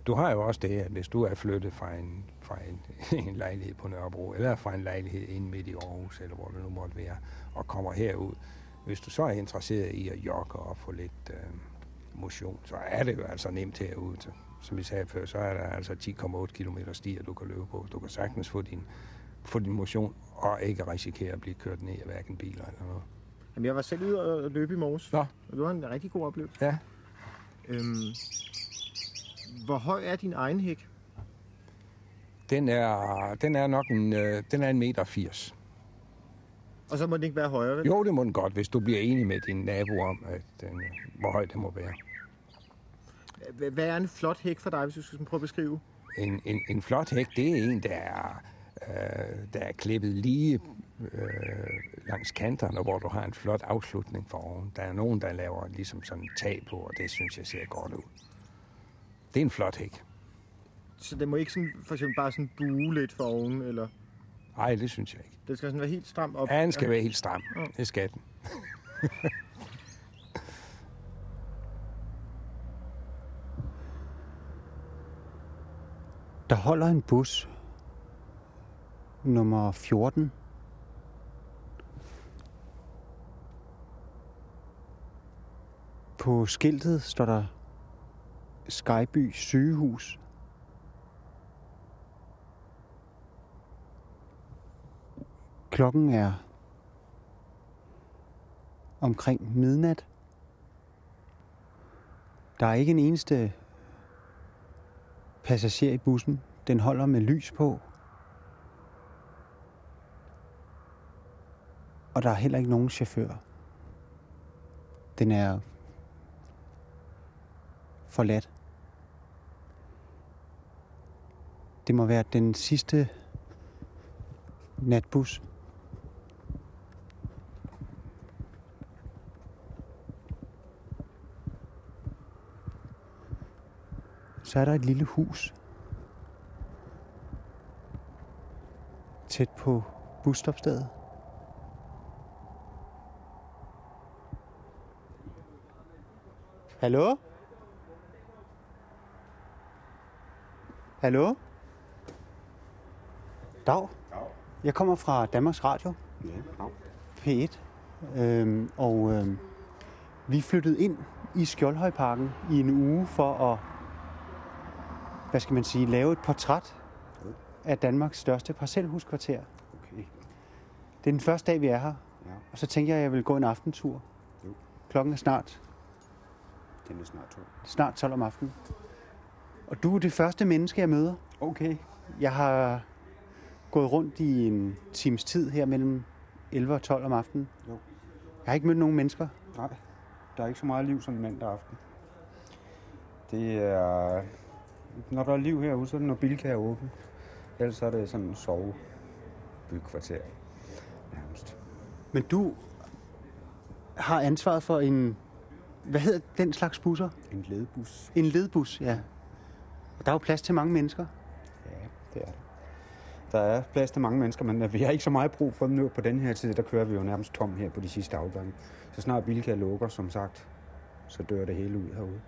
Du har jo også det, at hvis du er flyttet fra en, fra en, en lejlighed på Nørrebro, eller fra en lejlighed inde midt i Aarhus, eller hvor det nu måtte være, og kommer herud, hvis du så er interesseret i at jogge og få lidt øh, motion, så er det jo altså nemt herude. Så, som vi sagde før, så er der altså 10,8 km stier, du kan løbe på. Du kan sagtens få din, få din motion, og ikke risikere at blive kørt ned af hverken biler eller noget. Jamen, jeg var selv ude og løbe i morges. Nå. Og det var en rigtig god oplevelse. Ja. Øhm, hvor høj er din egen hæk? Den er, den er nok en, øh, den er en meter 80. Og så må den ikke være højere, vel? Jo, det må den godt, hvis du bliver enig med din nabo om, at den, hvor høj den må være. Hvad er en flot hæk for dig, hvis du skal prøve at beskrive? En, en, en flot hæk, det er en, der er, øh, der er klippet lige øh, langs kanterne, hvor du har en flot afslutning for oven. Der er nogen, der laver ligesom sådan en tag på, og det synes jeg ser godt ud. Det er en flot hæk. Så den må ikke sådan, for eksempel bare sådan bue lidt for oven, eller... Nej, det synes jeg ikke. Den skal sådan være helt stram op. Ja, den skal være helt stram. Ja. Det skal den. Der holder en bus, nummer 14. På skiltet står der Skyby sygehus. Klokken er omkring midnat. Der er ikke en eneste passager i bussen. Den holder med lys på. Og der er heller ikke nogen chauffør. Den er forladt. Det må være den sidste natbus. Så er der et lille hus tæt på busstopstedet. Hallo? Hallo? Dag. Jeg kommer fra Danmarks Radio. P1. Øhm, og øhm, vi flyttede ind i Skjoldhøjparken i en uge for at hvad skal man sige, lave et portræt af Danmarks største parcelhuskvarter. Okay. Det er den første dag, vi er her. Ja. Og så tænker jeg, at jeg vil gå en aftentur. Jo. Klokken er snart, Den er snart tom. snart 12 om aftenen. Og du er det første menneske, jeg møder. Okay. Jeg har gået rundt i en times tid her mellem 11 og 12 om aftenen. Jo. Jeg har ikke mødt nogen mennesker. Nej, der er ikke så meget liv som mandag aften. Det er... Når der er liv herude, så er det, når Bilka er åben. Ellers er det sådan en sovebykvarter. Nærmest. Men du har ansvaret for en... Hvad hedder den slags busser? En ledbus. En ledbus, ja. Og der er jo plads til mange mennesker. Ja, det er det. Der er plads til mange mennesker, men øh, vi har ikke så meget brug for dem nu på den her tid. Der kører vi jo nærmest tom her på de sidste afgange. Så snart Bilka lukker, som sagt, så dør det hele ud herude.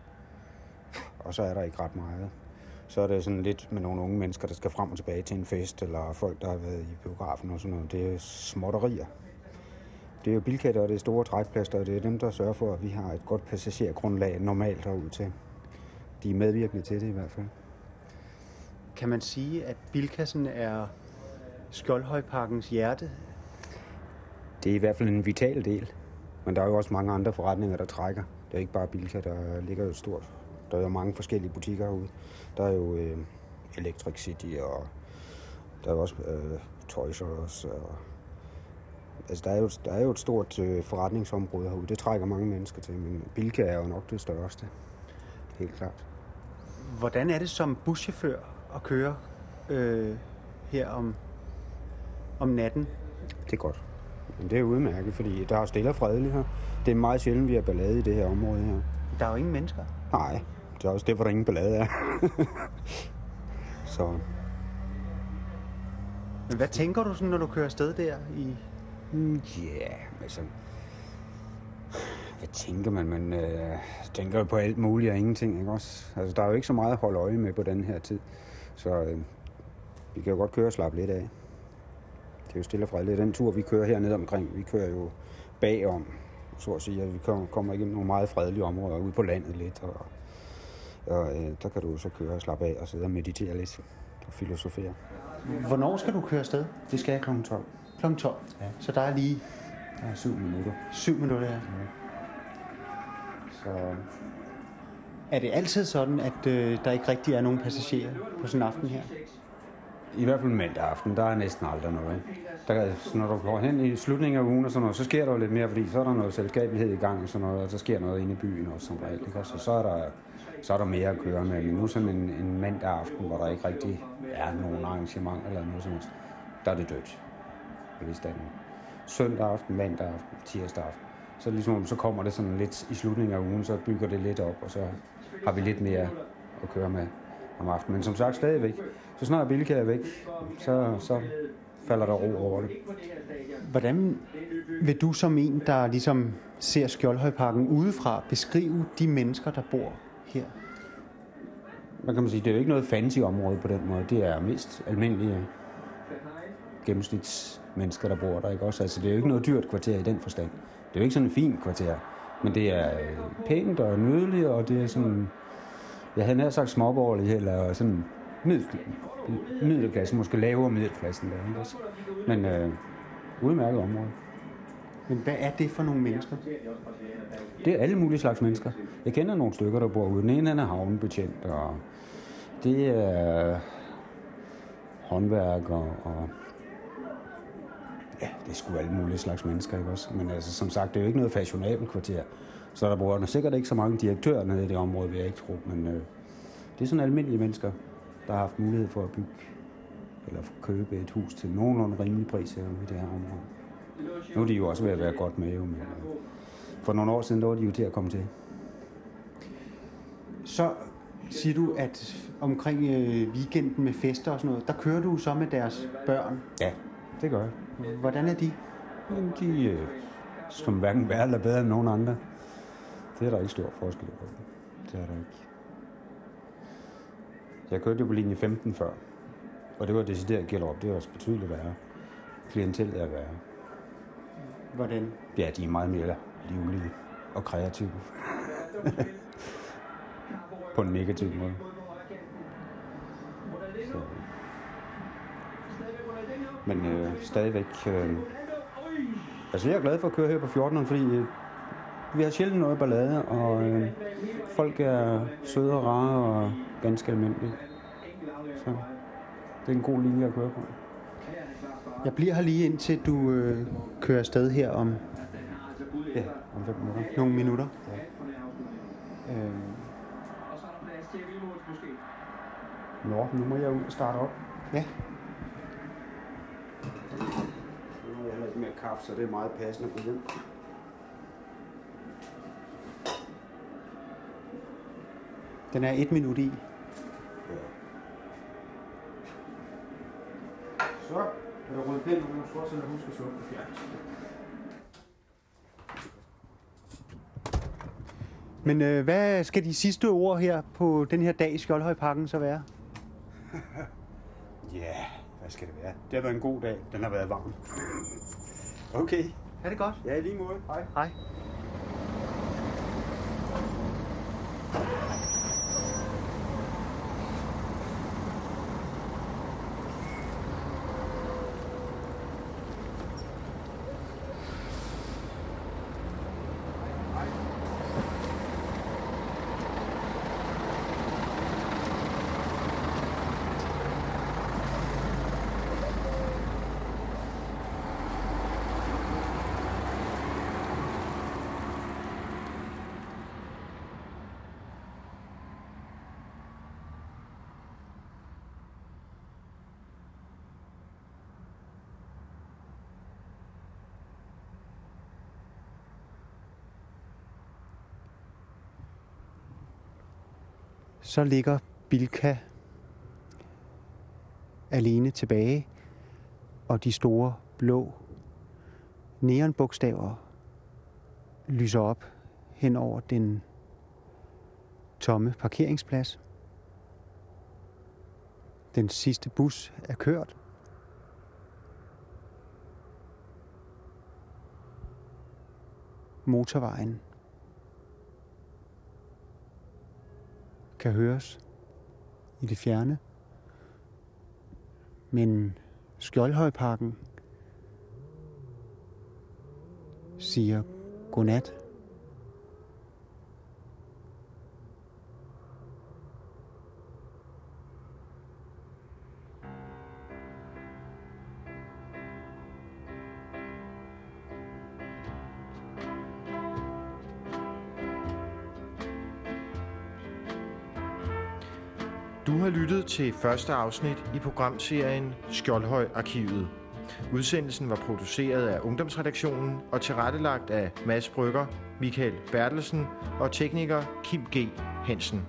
Og så er der ikke ret meget. Så er det sådan lidt med nogle unge mennesker, der skal frem og tilbage til en fest, eller folk, der har været i biografen og sådan noget. Det er småtterier. Det er jo Bilka, der er det store trækplaster, og det er dem, der sørger for, at vi har et godt passagergrundlag normalt herude til. De er medvirkende til det i hvert fald. Kan man sige, at Bilkassen er Skjoldhøjparkens hjerte? Det er i hvert fald en vital del. Men der er jo også mange andre forretninger, der trækker. Det er ikke bare Bilka, der ligger jo stort. Der er jo mange forskellige butikker herude. Der er jo øh, Electric City, og der er også øh, Toys R Us. Og, altså, der er, jo, der er jo et stort øh, forretningsområde herude. Det trækker mange mennesker til, men Bilka er jo nok det største. Helt klart. Hvordan er det som buschauffør at køre øh, her om, om natten? Det er godt. Men det er udmærket, fordi der er stille og fredeligt her. Det er meget sjældent, vi har ballade i det her område her. Der er jo ingen mennesker. Nej, det er også derfor, der ingen ballade er. Så Men hvad tænker du, sådan, når du kører afsted der i... Mm, Ja, altså... Hvad tænker man? Man øh, tænker jo på alt muligt og ingenting, ikke også? Altså, der er jo ikke så meget at holde øje med på den her tid. Så øh, vi kan jo godt køre og slappe lidt af. Det er jo stille og fredeligt. Den tur, vi kører hernede omkring, vi kører jo bagom, så at sige. At vi kommer, kommer igennem nogle meget fredelige områder ude på landet lidt. Og, og øh, der kan du så køre og slappe af og sidde og meditere lidt og filosofere. Hvornår skal du køre afsted? Det skal jeg kl. 12. Kl. 12. Ja. Så der er lige Der er syv minutter. syv minutter her. Så Er det altid sådan, at øh, der ikke rigtig er nogen passagerer på sådan en aften her? I hvert fald mandag aften, der er næsten aldrig noget. Der, er- så når du går hen i slutningen af ugen og sådan noget, så sker der jo lidt mere, fordi så er der noget selskabelighed i gang og sådan noget, og så sker noget inde i byen også som regel. Ikke? Og så er der, så er der mere at køre med. Men nu sådan en, en mandag aften, hvor der ikke rigtig er nogen arrangement eller noget som helst, der er det dødt. på. Søndag aften, mandag aften, tirsdag aften. Så, ligesom, så kommer det sådan lidt i slutningen af ugen, så bygger det lidt op, og så har vi lidt mere at køre med om aftenen. Men som sagt stadigvæk, så snart Bilka er væk, så, så falder der ro over det. Hvordan vil du som en, der ligesom ser Skjoldhøjparken udefra, beskrive de mennesker, der bor her? Hvad kan man sige? Det er jo ikke noget fancy område på den måde. Det er mest almindelige gennemsnitsmennesker, der bor der. Ikke? Også, altså, det er jo ikke noget dyrt kvarter i den forstand. Det er jo ikke sådan et fint kvarter. Men det er øh, pænt og nydeligt, og det er sådan... Jeg havde nær sagt småborgerligt, eller sådan middel, middelklasse, måske lavere middelklassen der. Ikke? også? Men øh, udmærket område. Men hvad er det for nogle mennesker? Det er alle mulige slags mennesker. Jeg kender nogle stykker, der bor ude. Den ene han er havnebetjent, og det er håndværker, og ja, det er sgu alle mulige slags mennesker, ikke også? Men altså, som sagt, det er jo ikke noget fashionabelt kvarter. Så der bor der sikkert ikke så mange direktører nede i det område, vil jeg ikke tro. Men øh, det er sådan almindelige mennesker, der har haft mulighed for at bygge eller købe et hus til nogenlunde rimelig pris her i det her område. Nu er de jo også ved at være godt med, jo, men øh, for nogle år siden, der var de jo til at komme til. Så siger du, at omkring øh, weekenden med fester og sådan noget, der kører du så med deres børn. Ja, det gør jeg. Hvordan er de? Jamen, de øh, som hverken værre eller bedre end nogen andre. Det er der ikke stor forskel på. Det er der ikke. Jeg kørte jo på linje 15 før, og det var decideret Gellerup. Det var også betydeligt værre. Klientellet er værre. Hvordan? Ja, de er meget mere livlige og kreative. På en negativ måde. Så. Men øh, stadigvæk... Øh, altså, jeg er glad for at køre her på 14, fordi øh, vi har sjældent noget ballade, og øh, folk er søde og rare og ganske almindelige. Så det er en god linje at køre på. Jeg bliver her lige indtil du øh, kører afsted her om Ja, om fem minutter. nogle minutter. Øh, Nå, nu må jeg ud og starte op. Ja. Nu har jeg lidt mere kaffe, så det er meget passende på hjem. Den er et minut i. Så der rullet pind, nu skal også huske at slukke på fjernsynet. Men øh, hvad skal de sidste ord her på den her dag i Skjoldhøjparken så være? Ja, hvad skal det være? Det har været en god dag. Den har været varm. Okay. Er det godt? Ja, i lige måde. Hej. Hej. Så ligger Bilka alene tilbage, og de store blå neonbogstaver lyser op hen over den tomme parkeringsplads. Den sidste bus er kørt. Motorvejen kan høres i det fjerne. Men Skjoldhøjparken siger godnat. Lyttet til første afsnit i programserien Skjoldhøj Arkivet. Udsendelsen var produceret af Ungdomsredaktionen og tilrettelagt af Mads Brygger, Michael Bertelsen og tekniker Kim G. Hansen.